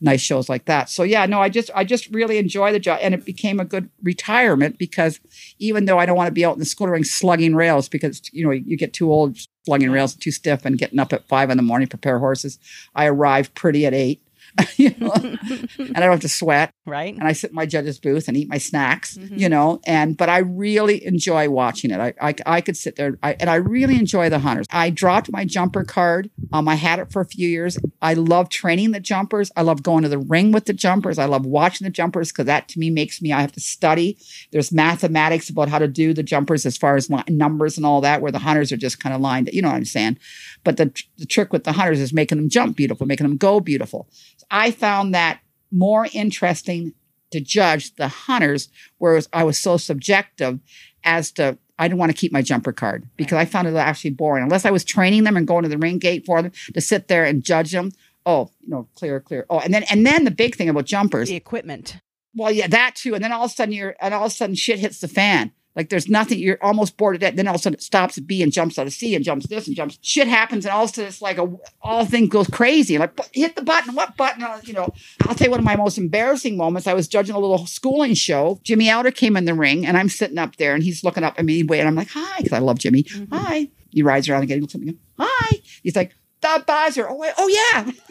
nice shows like that. So yeah, no, I just I just really enjoy the job, and it became a good retirement because even though I don't want to be out in the school ring slugging rails because you know you get too old slugging rails, too stiff, and getting up at five in the morning prepare horses. I arrive pretty at eight. (laughs) you know, and I don't have to sweat Right. and I sit in my judge's booth and eat my snacks, Mhm. you know, and but I really enjoy watching it. I I, I could sit there I, and I really enjoy the hunters. I dropped my jumper card. Um, I had it for a few years. I love training the jumpers. I love going to the ring with the jumpers. I love watching the jumpers because that to me makes me I have to study. There's mathematics about how to do the jumpers as far as numbers and all that, where the hunters are just kind of lined. You know what I'm saying? But the the trick with the hunters is making them jump beautiful, making them go beautiful. I found that more interesting to judge the hunters, whereas I was so subjective as to I didn't want to keep my jumper card because I found it actually boring. Unless I was training them and going to the ring gate for them to sit there and judge them. Oh, you know, clear, clear. Oh, and then and then the big thing about jumpers. The equipment. Well, yeah, that too. And then all of a sudden you're and all of a sudden shit hits the fan. Like there's nothing, you're almost bored of death. Then all of a sudden it stops at B and jumps out of C and jumps this and jumps. Shit happens and all of a sudden it's like a all thing goes crazy. Like hit the button, what button? Uh, You know, I'll tell you one of my most embarrassing moments. I was judging a little schooling show. Jimmy Elder came in the ring and I'm sitting up there and he's looking up at me and I'm like, hi, because I love Jimmy. Hi. He rides around again. He looks at me. and goes, Hi. He's like, the buzzer. Oh, oh yeah. (laughs)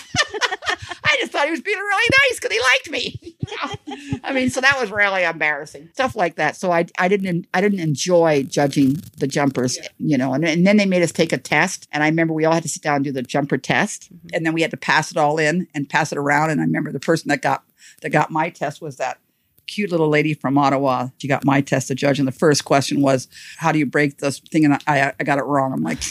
I just thought he was being really nice because he liked me. (laughs) I mean, so that was really embarrassing. Stuff like that. So I, I didn't I didn't enjoy judging the jumpers, you know. And, and then they made us take a test, and I remember we all had to sit down and do the jumper test, mm-hmm. and then we had to pass it all in and pass it around. And I remember the person that got that got my test was that cute little lady from Ottawa. She got my test to judge, and the first question was, "How do you break this thing?" And I I got it wrong. I'm like.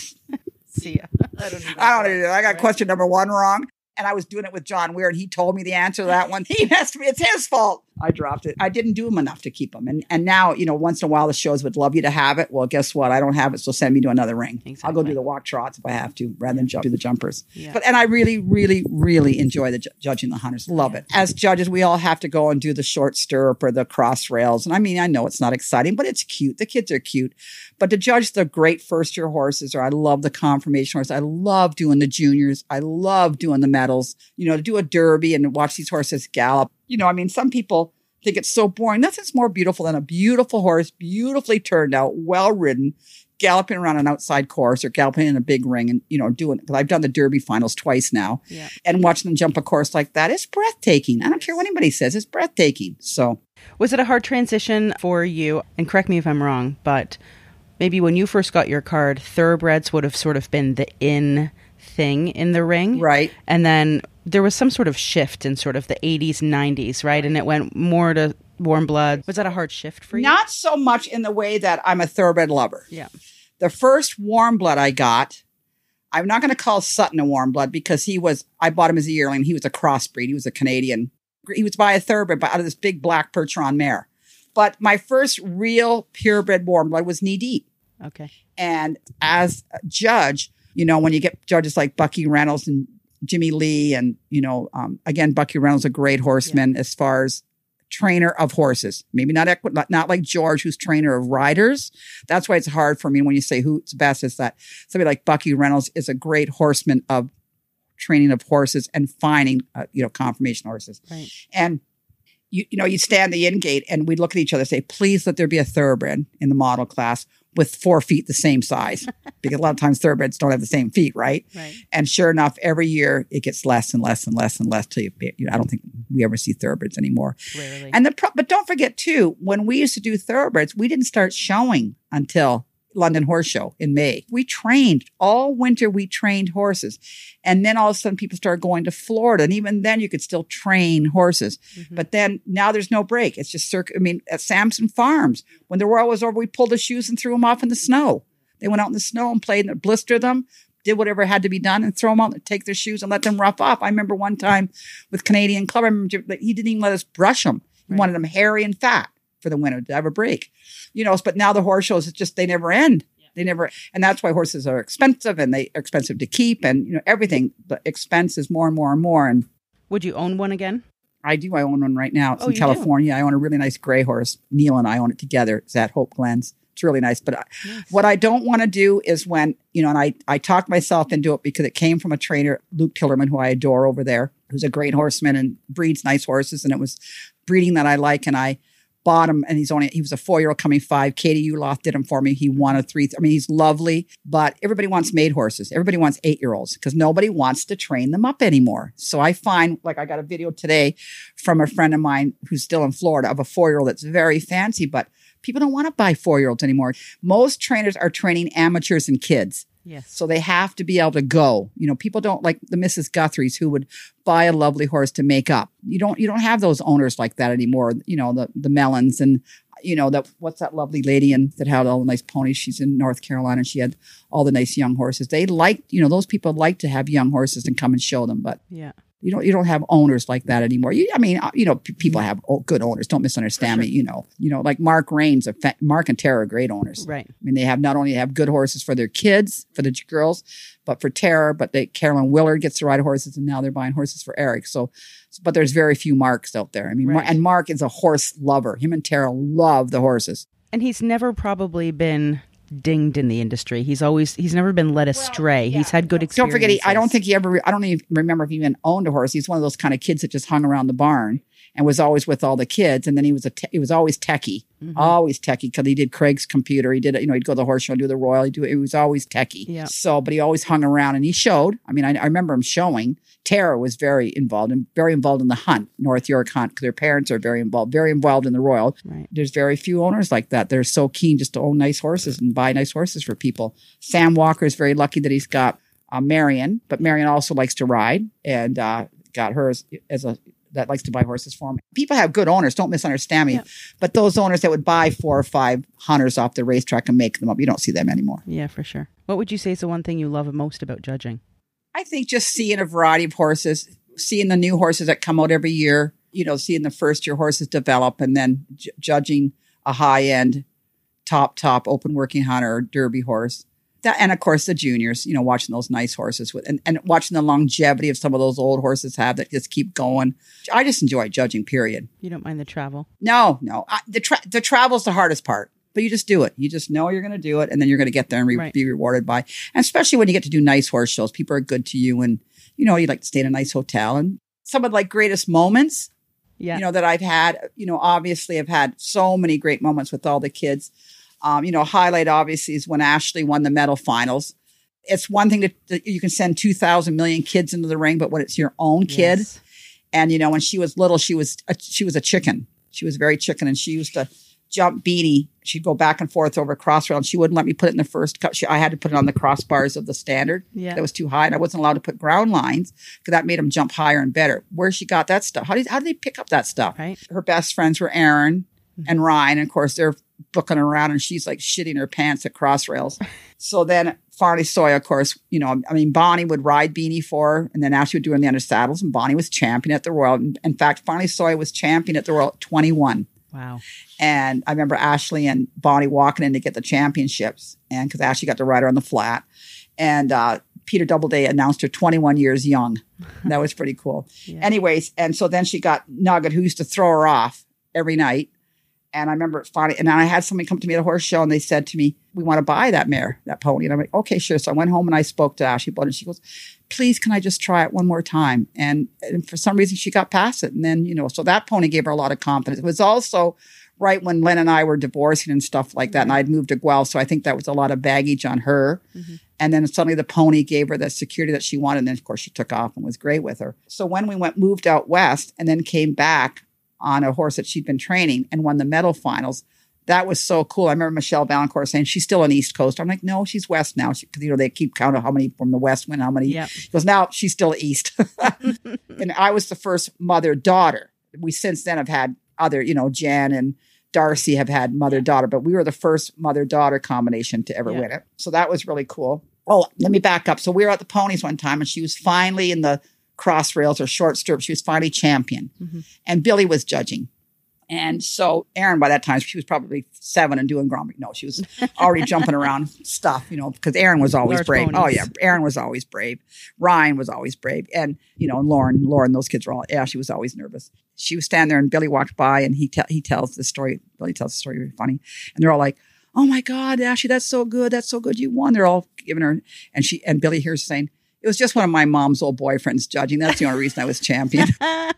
See ya. (laughs) I don't even I don't know. I got question number one wrong. And I was doing it with John Weir, and he told me the answer to that one. (laughs) He asked me, it's his fault. I dropped it. I didn't do them enough to keep them. And and now, you know, once in a while the shows would love you to have it. Well, guess what? I don't have it, so send me to another ring. I'll go do the walk trots if I have to, rather than jump do the jumpers. Yeah. But and I really, really, really enjoy the ju- judging the hunters. Love it. As judges, we all have to go and do the short stirrup or the cross rails. And I mean, I know it's not exciting, but it's cute. The kids are cute. But to judge the great first year horses, or I love the conformation horses. I love doing the juniors. I love doing the medals. You know, to do a derby and watch these horses gallop. You know, I mean, some people think it's so boring. Nothing's more beautiful than a beautiful horse, beautifully turned out, well ridden, galloping around an outside course or galloping in a big ring and, you know, doing, because I've done the Derby finals twice now Yeah. and watching them jump a course like that is breathtaking. I don't care what anybody says, it's breathtaking. So, Was it a hard transition for you? And correct me if I'm wrong, but maybe when you first got your card, thoroughbreds would have sort of been the in thing in the ring. Right. And then there was some sort of shift in sort of the 80s, 90s, right? And it went more to warm blood. Was that a hard shift for you? Not so much in the way that I'm a thoroughbred lover. Yeah. The first warm blood I got, I'm not going to call Sutton a warm blood because he was, I bought him as a yearling. He was a crossbreed. He was a Canadian. He was by a thoroughbred, but out of this big black Percheron mare. But my first real purebred warm blood was knee deep. Okay. And as a judge, you know, when you get judges like Bucky Reynolds and Jimmy Lee, and, you know, um, again, Bucky Reynolds, a great horseman as far as trainer of horses. Maybe not, equi- not like George, who's trainer of riders. That's why it's hard for me when you say who's best. Is that somebody like Bucky Reynolds is a great horseman of training of horses and finding, uh, you know, conformation horses. Right. And you, you know, you stand the in gate and we look at each other and say, please let there be a thoroughbred in the model class with four feet the same size. (laughs) because a lot of times thoroughbreds don't have the same feet, right? Right. And sure enough, every year it gets less and less and less and less till you, you know, I don't think we ever see thoroughbreds anymore. Rarely. And the pro- but don't forget too, when we used to do thoroughbreds, we didn't start showing until London Horse Show in May. We trained all winter. We trained horses, and then all of a sudden people started going to Florida, and even then you could still train horses. Mhm. But then now there's no break. It's just circ. I mean, at Samson Farms, when the world was over, we pulled the shoes and threw them off in the snow. They went out in the snow and played and blistered them. Did whatever had to be done and throw them out and take their shoes and let them rough off. I remember one time with Canadian Club, I remember he didn't even let us brush them. He Right. wanted them hairy and fat for the winter to have a break. You know, but now the horse shows, it's just, they never end. They never, and that's why horses are expensive and they are expensive to keep and, you know, everything, the expense is more and more and more. And Would you own one again? I do. I own one right now. It's Oh, in you do? California. I own a really nice gray horse. Neil and I own it together. It's at Hope Glens. It's really nice. But I, Nice. what I don't want to do is when, you know, and I, I talked myself into it because it came from a trainer, Luke Tillerman, who I adore over there, who's a great horseman and breeds nice horses. And it was breeding that I like. And I him and he's only, he was a four year old coming five. Katie Uloth did him for me. He won a three. I mean, he's lovely, but everybody wants made horses. Everybody wants eight year olds because nobody wants to train them up anymore. So I find, like, I got a video today from a friend of mine who's still in Florida of a four year old that's very fancy, but people don't want to buy four year olds anymore. Most trainers are training amateurs and kids. Yes. So they have to be able to go. You know, people don't like the Mrs. Guthrie's who would buy a lovely horse to make up. You don't you don't have those owners like that anymore. You know, the the Mellons and you know that what's that lovely lady and that had all the nice ponies. She's in North Carolina and she had all the nice young horses. They like, you know, those people like to have young horses and come and show them, but Yeah. You don't you don't have owners like that anymore. You, I mean, uh, you know, p- people have good owners. Don't misunderstand me. You know, you know, like Mark Rains, fa- Mark and Tara are great owners. Right. I mean, they have not only have good horses for their kids, for the girls, but for Tara. But they Carolyn Willard gets to ride horses, and now they're buying horses for Eric. So, but there's very few Marks out there. I mean, Mar- and Mark is a horse lover. Him and Tara love the horses. And he's never probably been dinged in the industry. He's always he's never been led astray. He's had good experience. Don't forget, he, I don't think he ever. I don't even remember if he even owned a horse. He's one of those kind of kids that just hung around the barn and was always with all the kids. And then he was a te- he was always techie, Mhm. always techie because he did Craig's computer. He did you know he'd go to the horse show, and do the Royal. He do he was always techie. Yeah. So, but he always hung around and he showed. I mean, I, I remember him showing. Tara was very involved and very involved in the hunt, North York hunt, because their parents are very involved, very involved in the Royal. Right. There's very few owners like that. They're so keen just to own nice horses and buy nice horses for people. Sam Walker is very lucky that he's got uh, Marion, but Marion also likes to ride and uh, got her as, as a that likes to buy horses for me. People have good owners. Don't misunderstand me. Yeah. But those owners that would buy four or five hunters off the racetrack and make them up, you don't see them anymore. Yeah, for sure. What would you say is the one thing you love most about judging? I think just seeing a variety of horses, seeing the new horses that come out every year, you know, seeing the first year horses develop and then ju- judging a high end, top, top open working hunter or derby horse. That, and of course the juniors, you know, watching those nice horses with, and, and watching the longevity of some of those old horses have that just keep going. I just enjoy judging, period. You don't mind the travel. No, no. I, the tra- the travel's the hardest part, but you just do it. You just know you're going to do it, and then you're going to get there and re- Right. be rewarded by. And especially when you get to do nice horse shows, people are good to you, and you know you like to stay in a nice hotel. And some of like greatest moments, Yeah. you know, that I've had. You know, obviously I've had so many great moments with all the kids. Um, you know, highlight obviously is when Ashley won the medal finals. It's one thing that, that you can send two thousand million kids into the ring, but when it's your own kid, Yes. and you know, when she was little, she was a, she was a chicken. She was very chicken and she used to jump beanie. She'd go back and forth over crossrail and she wouldn't let me put it in the first cut. She, I had to put it on the crossbars of the standard. Yeah. That was too high and I wasn't allowed to put ground lines because that made them jump higher and better. Where she got that stuff? How did, how did they pick up that stuff? Right. Her best friends were Erynn and Ryan. And of course, they're booking around and she's like shitting her pants at crossrails. so then Farley Soy, of course, you know, I mean, Bonnie would ride Beanie for her, and then now she would do in the under saddles, and Bonnie was champion at the Royal. In, fact, Farley Soy was champion at the Royal at 21. Wow. And I remember Ashley and Bonnie walking in to get the championships, and because Ashley got to ride her on the flat, and uh, Peter Doubleday announced her 21 years young. That was pretty cool. (laughs) Yeah. Anyways, and so then she got Nugget, who used to throw her off every night. And I remember it finally, and then I had somebody come to me at a horse show and they said to me, We want to buy that mare, that pony. And I'm like, Okay, sure. So I went home and I spoke to Ashley Blood and she goes, Please, can I just try it one more time? And, and for some reason, she got past it. And then, you know, so that pony gave her a lot of confidence. It was also right when Len and I were divorcing and stuff like that. And mm-hmm. I'd moved to Guelph. So I think that was a lot of baggage on her. Mm-hmm. And then suddenly the pony gave her the security that she wanted. And then, of course, she took off and was great with her. So when we went, moved out west and then came back on a horse that she'd been training and won the medal finals, that was so cool. I remember Michelle Valancourt saying she's still on East Coast. I'm like, no, she's West now. Because, you know, they keep count of how many from the West win, how many. Yep. She goes, now she's still East. (laughs) and I was the first mother daughter. We since then have had other, you know, Jan and Darcy have had mother daughter, but we were the first mother daughter combination to ever win it. So that was really cool. Oh, let me back up. So we were at the ponies one time and she was finally in the cross rails or short stirrup. She was finally champion Mhm. and Billy was judging. And so Erynn, by that time, she was probably seven and doing Prix. No, she was (laughs) already jumping around stuff, you know, because Erynn was always Large brave. Oh yeah, Erynn was always brave. Ryan was always brave, and you know, and Lauren, Lauren, those kids were all. Yeah, she was always nervous. She was standing there, and Billy walked by, and he te- he tells the story. Billy tells the story very funny, and they're all like, "Oh my God, Ashley, that's so good, that's so good, you won." They're all giving her, and she and Billy hears saying. It was just one of my mom's old boyfriends judging. That's the only reason I was champion. (laughs)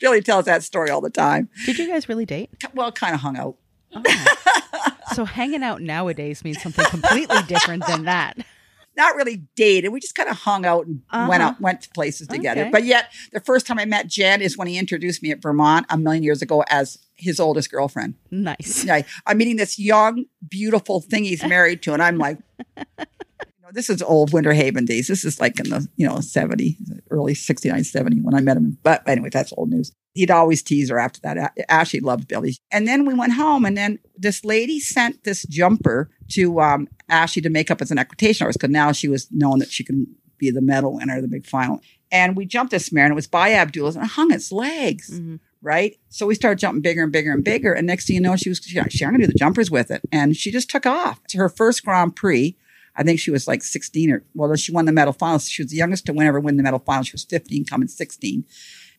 Billy tells that story all the time. Did you guys really date? Well, kind of hung out. Oh. so hanging out nowadays means something completely different than that. not really dated. We just kind of hung out and went Uh-huh. out, went to places together. Okay. But yet, the first time I met Jen is when he introduced me at Vermont a million years ago as his oldest girlfriend. Nice. Yeah, I'm meeting this young, beautiful thing he's married to, and I'm like, this is old Winter Haven days. This is like in the you know 70, early 69, 70 when I met him. But anyway, that's old news. He'd always tease her after that. Ashley loved Billy. And then we went home, and then this lady sent this jumper to um, Ashley to make up as an equitation horse because now she was known that she can be the medal winner, the big final. And we jumped this mare, and it was by Abdullah, and it hung its legs Mhm. right? So we started jumping bigger and bigger and bigger. And next thing you know, she was, she, she, I'm going to do the jumpers with it. And she just took off. To her first Grand Prix, I think she was like 16 or, well, she won the medal finals. She was the youngest to win ever win the medal finals. She was 15, coming 16.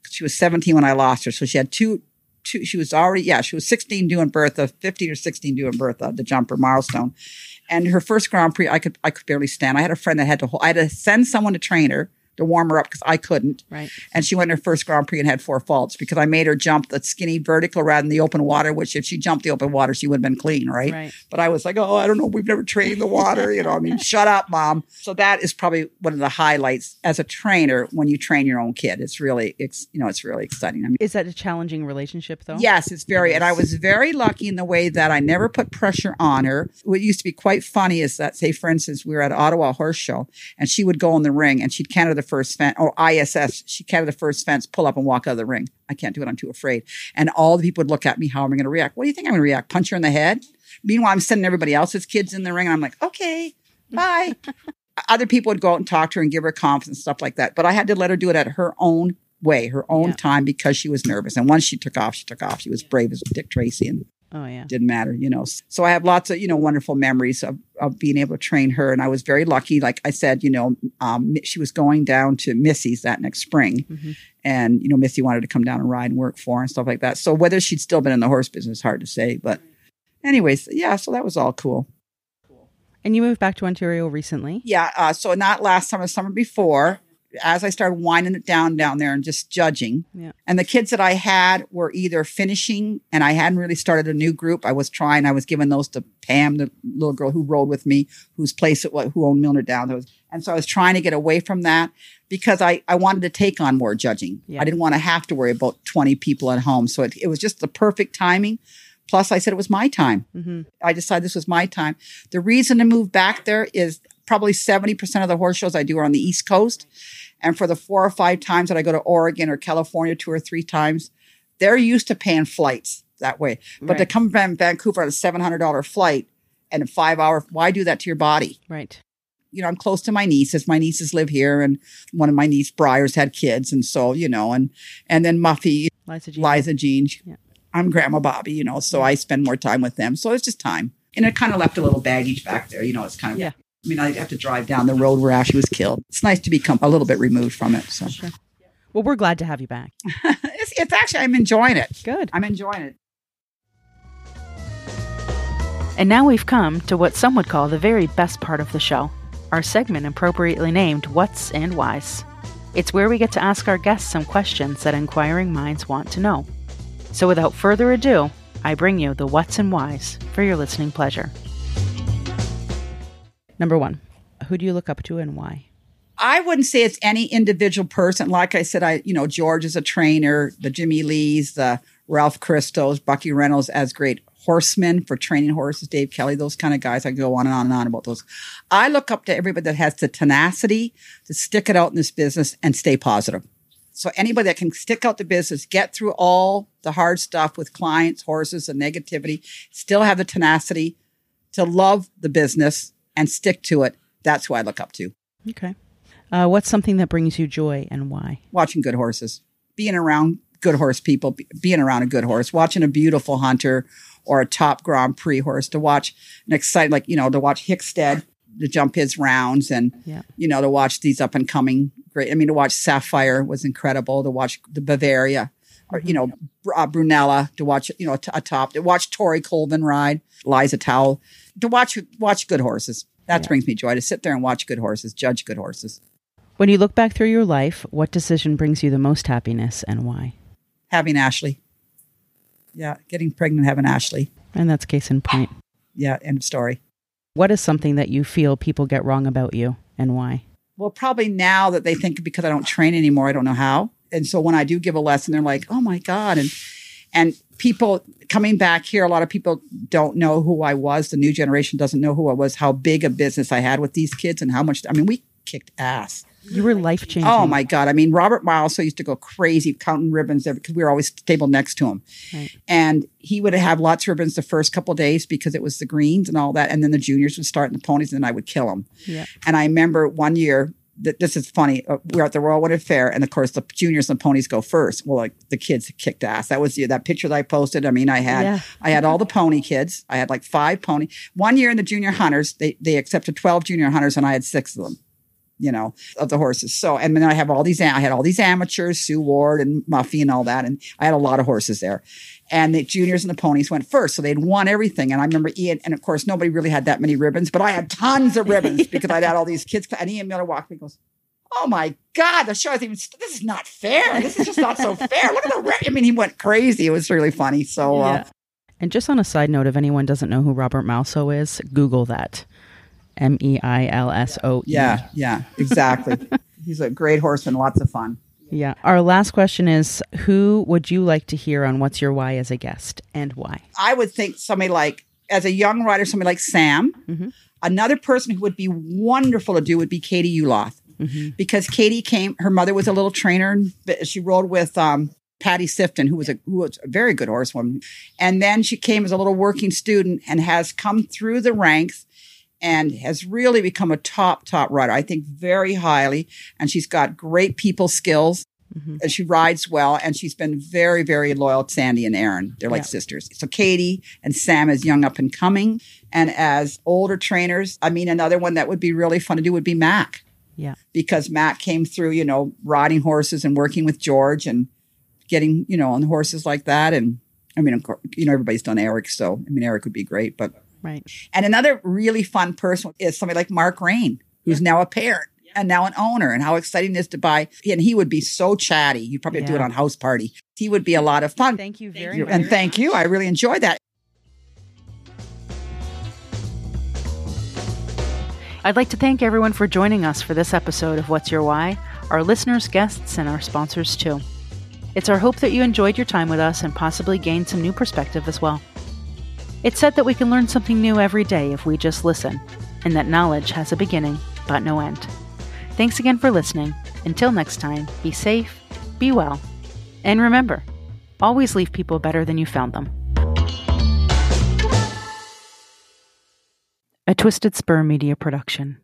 She was 17 when I lost her. So she had two, two, she was already, yeah, she was 16 doing Bertha, uh, 15 or 16 doing Bertha, uh, the jumper milestone. And her first Grand Prix, I could, I could barely stand. I had a friend that had to, hold, I had to send someone to train her to warm her up because I couldn't Right. and she went in her first Grand Prix and had four faults because I made her jump the skinny vertical rather than the open water, which if she jumped the open water, she would have been clean, right? Right. But I was like, oh, I don't know. We've never trained the water. You know, I mean, shut up, mom. So that is probably one of the highlights as a trainer when you train your own kid. It's really, it's, you know, it's really exciting. I mean, Is that a challenging relationship though? Yes, it's very, and I was very lucky in the way that I never put pressure on her. What used to be quite funny is that, say, for instance, we were at Ottawa Horse Show, and she would go in the ring, and she'd canter the first fence, or ISS, she canter the first fence, pull up and walk out of the ring. I can't do it; I'm too afraid. And all the people would look at me, how am I going to react? What do you think I'm going to react? Punch her in the head? Meanwhile, I'm sending everybody else's kids in the ring, and I'm like, okay, bye. (laughs) Other people would go out and talk to her and give her confidence and stuff like that, but I had to let her do it at her own way, her own Yeah. time because she was nervous. And once she took off, she took off. She was brave as Dick Tracy and Oh yeah. didn't matter, you know. So I have lots of, you know, wonderful memories of, of being able to train her. And I was very lucky. Like I said, you know, um, she was going down to Missy's that next spring. Mhm. And, you know, Missy wanted to come down and ride and work for her and stuff like that. So whether she'd still been in the horse business, hard to say. But anyways, yeah, so that was all cool. And you moved back to Ontario recently. Yeah. Uh, so not last summer, summer before. As I started winding it down down there and just judging. Yeah. And the kids that I had were either finishing and I hadn't really started a new group. I was trying, I was giving those to Pam, the little girl who rode with me, whose place it was, who owned Milner Downs. And so I was trying to get away from that because I, I wanted to take on more judging. Yeah. I didn't want to have to worry about 20 people at home. So it, it was just the perfect timing. Plus, I said it was my time. Mm-hmm. I decided this was my time. The reason to move back there is probably 70% of the horse shows I do are on the East Coast. And for the four or five times that I go to Oregon or California two or three times, they're used to paying flights that way. But to Right. come from Vancouver on a $700 flight and a five hour, why do that to your body? Right. You know, I'm close to my nieces. My nieces live here, and one of my niece Briars had kids, and so you know, and and then Muffy, Liza Jean. Liza Jean. Yeah. I'm Grandma Bobby, you know, so I spend more time with them. So it's just time. And it kind of left a little baggage back there. You know, it's kind of, Yeah. I mean, I'd have to drive down the road where Ashley was killed. It's nice to become a little bit removed from it. So Sure. Well, we're glad to have you back. (laughs) it's, it's actually, I'm enjoying it. Good. I'm enjoying it. And now we've come to what some would call the very best part of the show our segment appropriately named What's and Why's. It's where we get to ask our guests some questions that inquiring minds want to know. So without further ado, I bring you the What's and Why's for your listening pleasure. Number one, who do you look up to and why? I wouldn't say it's any individual person. Like I said, I, you know, George is a trainer, the Jimmy Lees, the Ralph Caristos, Bucky Reynolds as great horsemen for training horses, Dave Kelly, those kind of guys. I can go on and on and on about those. I look up to everybody that has the tenacity to stick it out in this business and stay positive. So anybody that can stick out the business, get through all the hard stuff with clients, horses, and negativity, still have the tenacity to love the business and stick to it. That's who I look up to. Okay. Uh, what's something that brings you joy and why? watching good horses, being around good horse people, be- being around a good horse, watching a beautiful hunter or a top Grand Prix horse to watch an exciting, like, you know, to watch Hickstead to jump his rounds and, Yeah. you know, to watch these up and coming great. I mean, to watch Sapphire was incredible, to watch the Bavaria or, you know, uh, Brunella, to watch, you know, a top, to watch Tori Colvin ride, Liza Towell, to watch, watch good horses. That Yeah. brings me joy to sit there and watch good horses, judge good horses. When you look back through your life, what decision brings you the most happiness and why? having Ashley. Yeah, getting pregnant, having Ashley. And that's case in point. Yeah, end of story. What is something that you feel people get wrong about you and why? Well, probably now that they think because I don't train anymore, I don't know how. And so when I do give a lesson, they're like, "Oh my god!" and and people coming back here, a lot of people don't know who I was. The new generation doesn't know who I was. How big a business I had with these kids, and how much. I mean, we kicked ass. You were life changing. Oh my God. I mean, Robert Meilsoe used to go crazy counting ribbons there because we were always stable next to him. Right. And he would have lots of ribbons the first couple of days because it was the greens and all that. And then the juniors would start in the ponies and then I would kill them. Yeah. And I remember one year that this is funny. Uh, we're at the Royal Winter Fair, and of course the juniors and ponies go first. Well, like the kids kicked ass. That was the, that picture that I posted. I mean, I had Yeah. I had all the pony kids. I had like five pony. One year in the junior hunters, they they accepted twelve junior hunters, and I had six of them. You know, of the horses. So, and then I have all these. I had all these amateurs, Sue Ward and Muffy and all that, and I had a lot of horses there. And the juniors and the ponies went first, so they'd won everything. And I remember Ian, and of course nobody really had that many ribbons, but I had tons of ribbons (laughs) because I'd had all these kids. And Ian Millar walked me, and goes, "Oh my God, the show is even. This is not fair. This is just not so fair. Look at the. Ri-. I mean, he went crazy. It was really funny. So, uh, And just on a side note, if anyone doesn't know who Robert Meilsoe is, Google that. M E I L S O E. Yeah, yeah, exactly. (laughs) He's a great horseman, lots of fun. Yeah. Our last question is Who would you like to hear on What's Your Why as a guest and why? I would think somebody like, as a young rider, somebody like Sam. Mhm. Another person who would be wonderful to do would be Katie Uloth. Mhm. Because Katie came, her mother was a little trainer. and She rode with um, Patty Sifton, who was a who was a very good horsewoman. And then she came as a little working student and has come through the ranks and has really become a top, top rider. I think very highly. And she's got great people skills. Mhm. And she rides well, and she's been very, very loyal to Sandy and Erynn. They're like Yeah. sisters. So Katie and Sam is young up and coming, and as older trainers. I mean, another one that would be really fun to do would be Mac Yeah. because Mac came through, you know, riding horses and working with George and getting, you know, on horses like that. And I mean, of course, you know, everybody's done Eric, so I mean, Eric would be great. But Right. and another really fun person is somebody like Mark Rain, who's now a parent. and now an owner. And how exciting it is to buy. And he would be so chatty. You'd probably do it on house party. He would be a lot of fun. Thank you very much. and thank you. I really enjoyed that. I'd like to thank everyone for joining us for this episode of What's Your Why, our listeners, guests, and our sponsors too. It's our hope that you enjoyed your time with us and possibly gained some new perspective as well. It's said that we can learn something new every day if we just listen, and that knowledge has a beginning but no end. Thanks again for listening. Until next time, be safe, be well, and remember always leave people better than you found them. A Twisted Spur Media Production.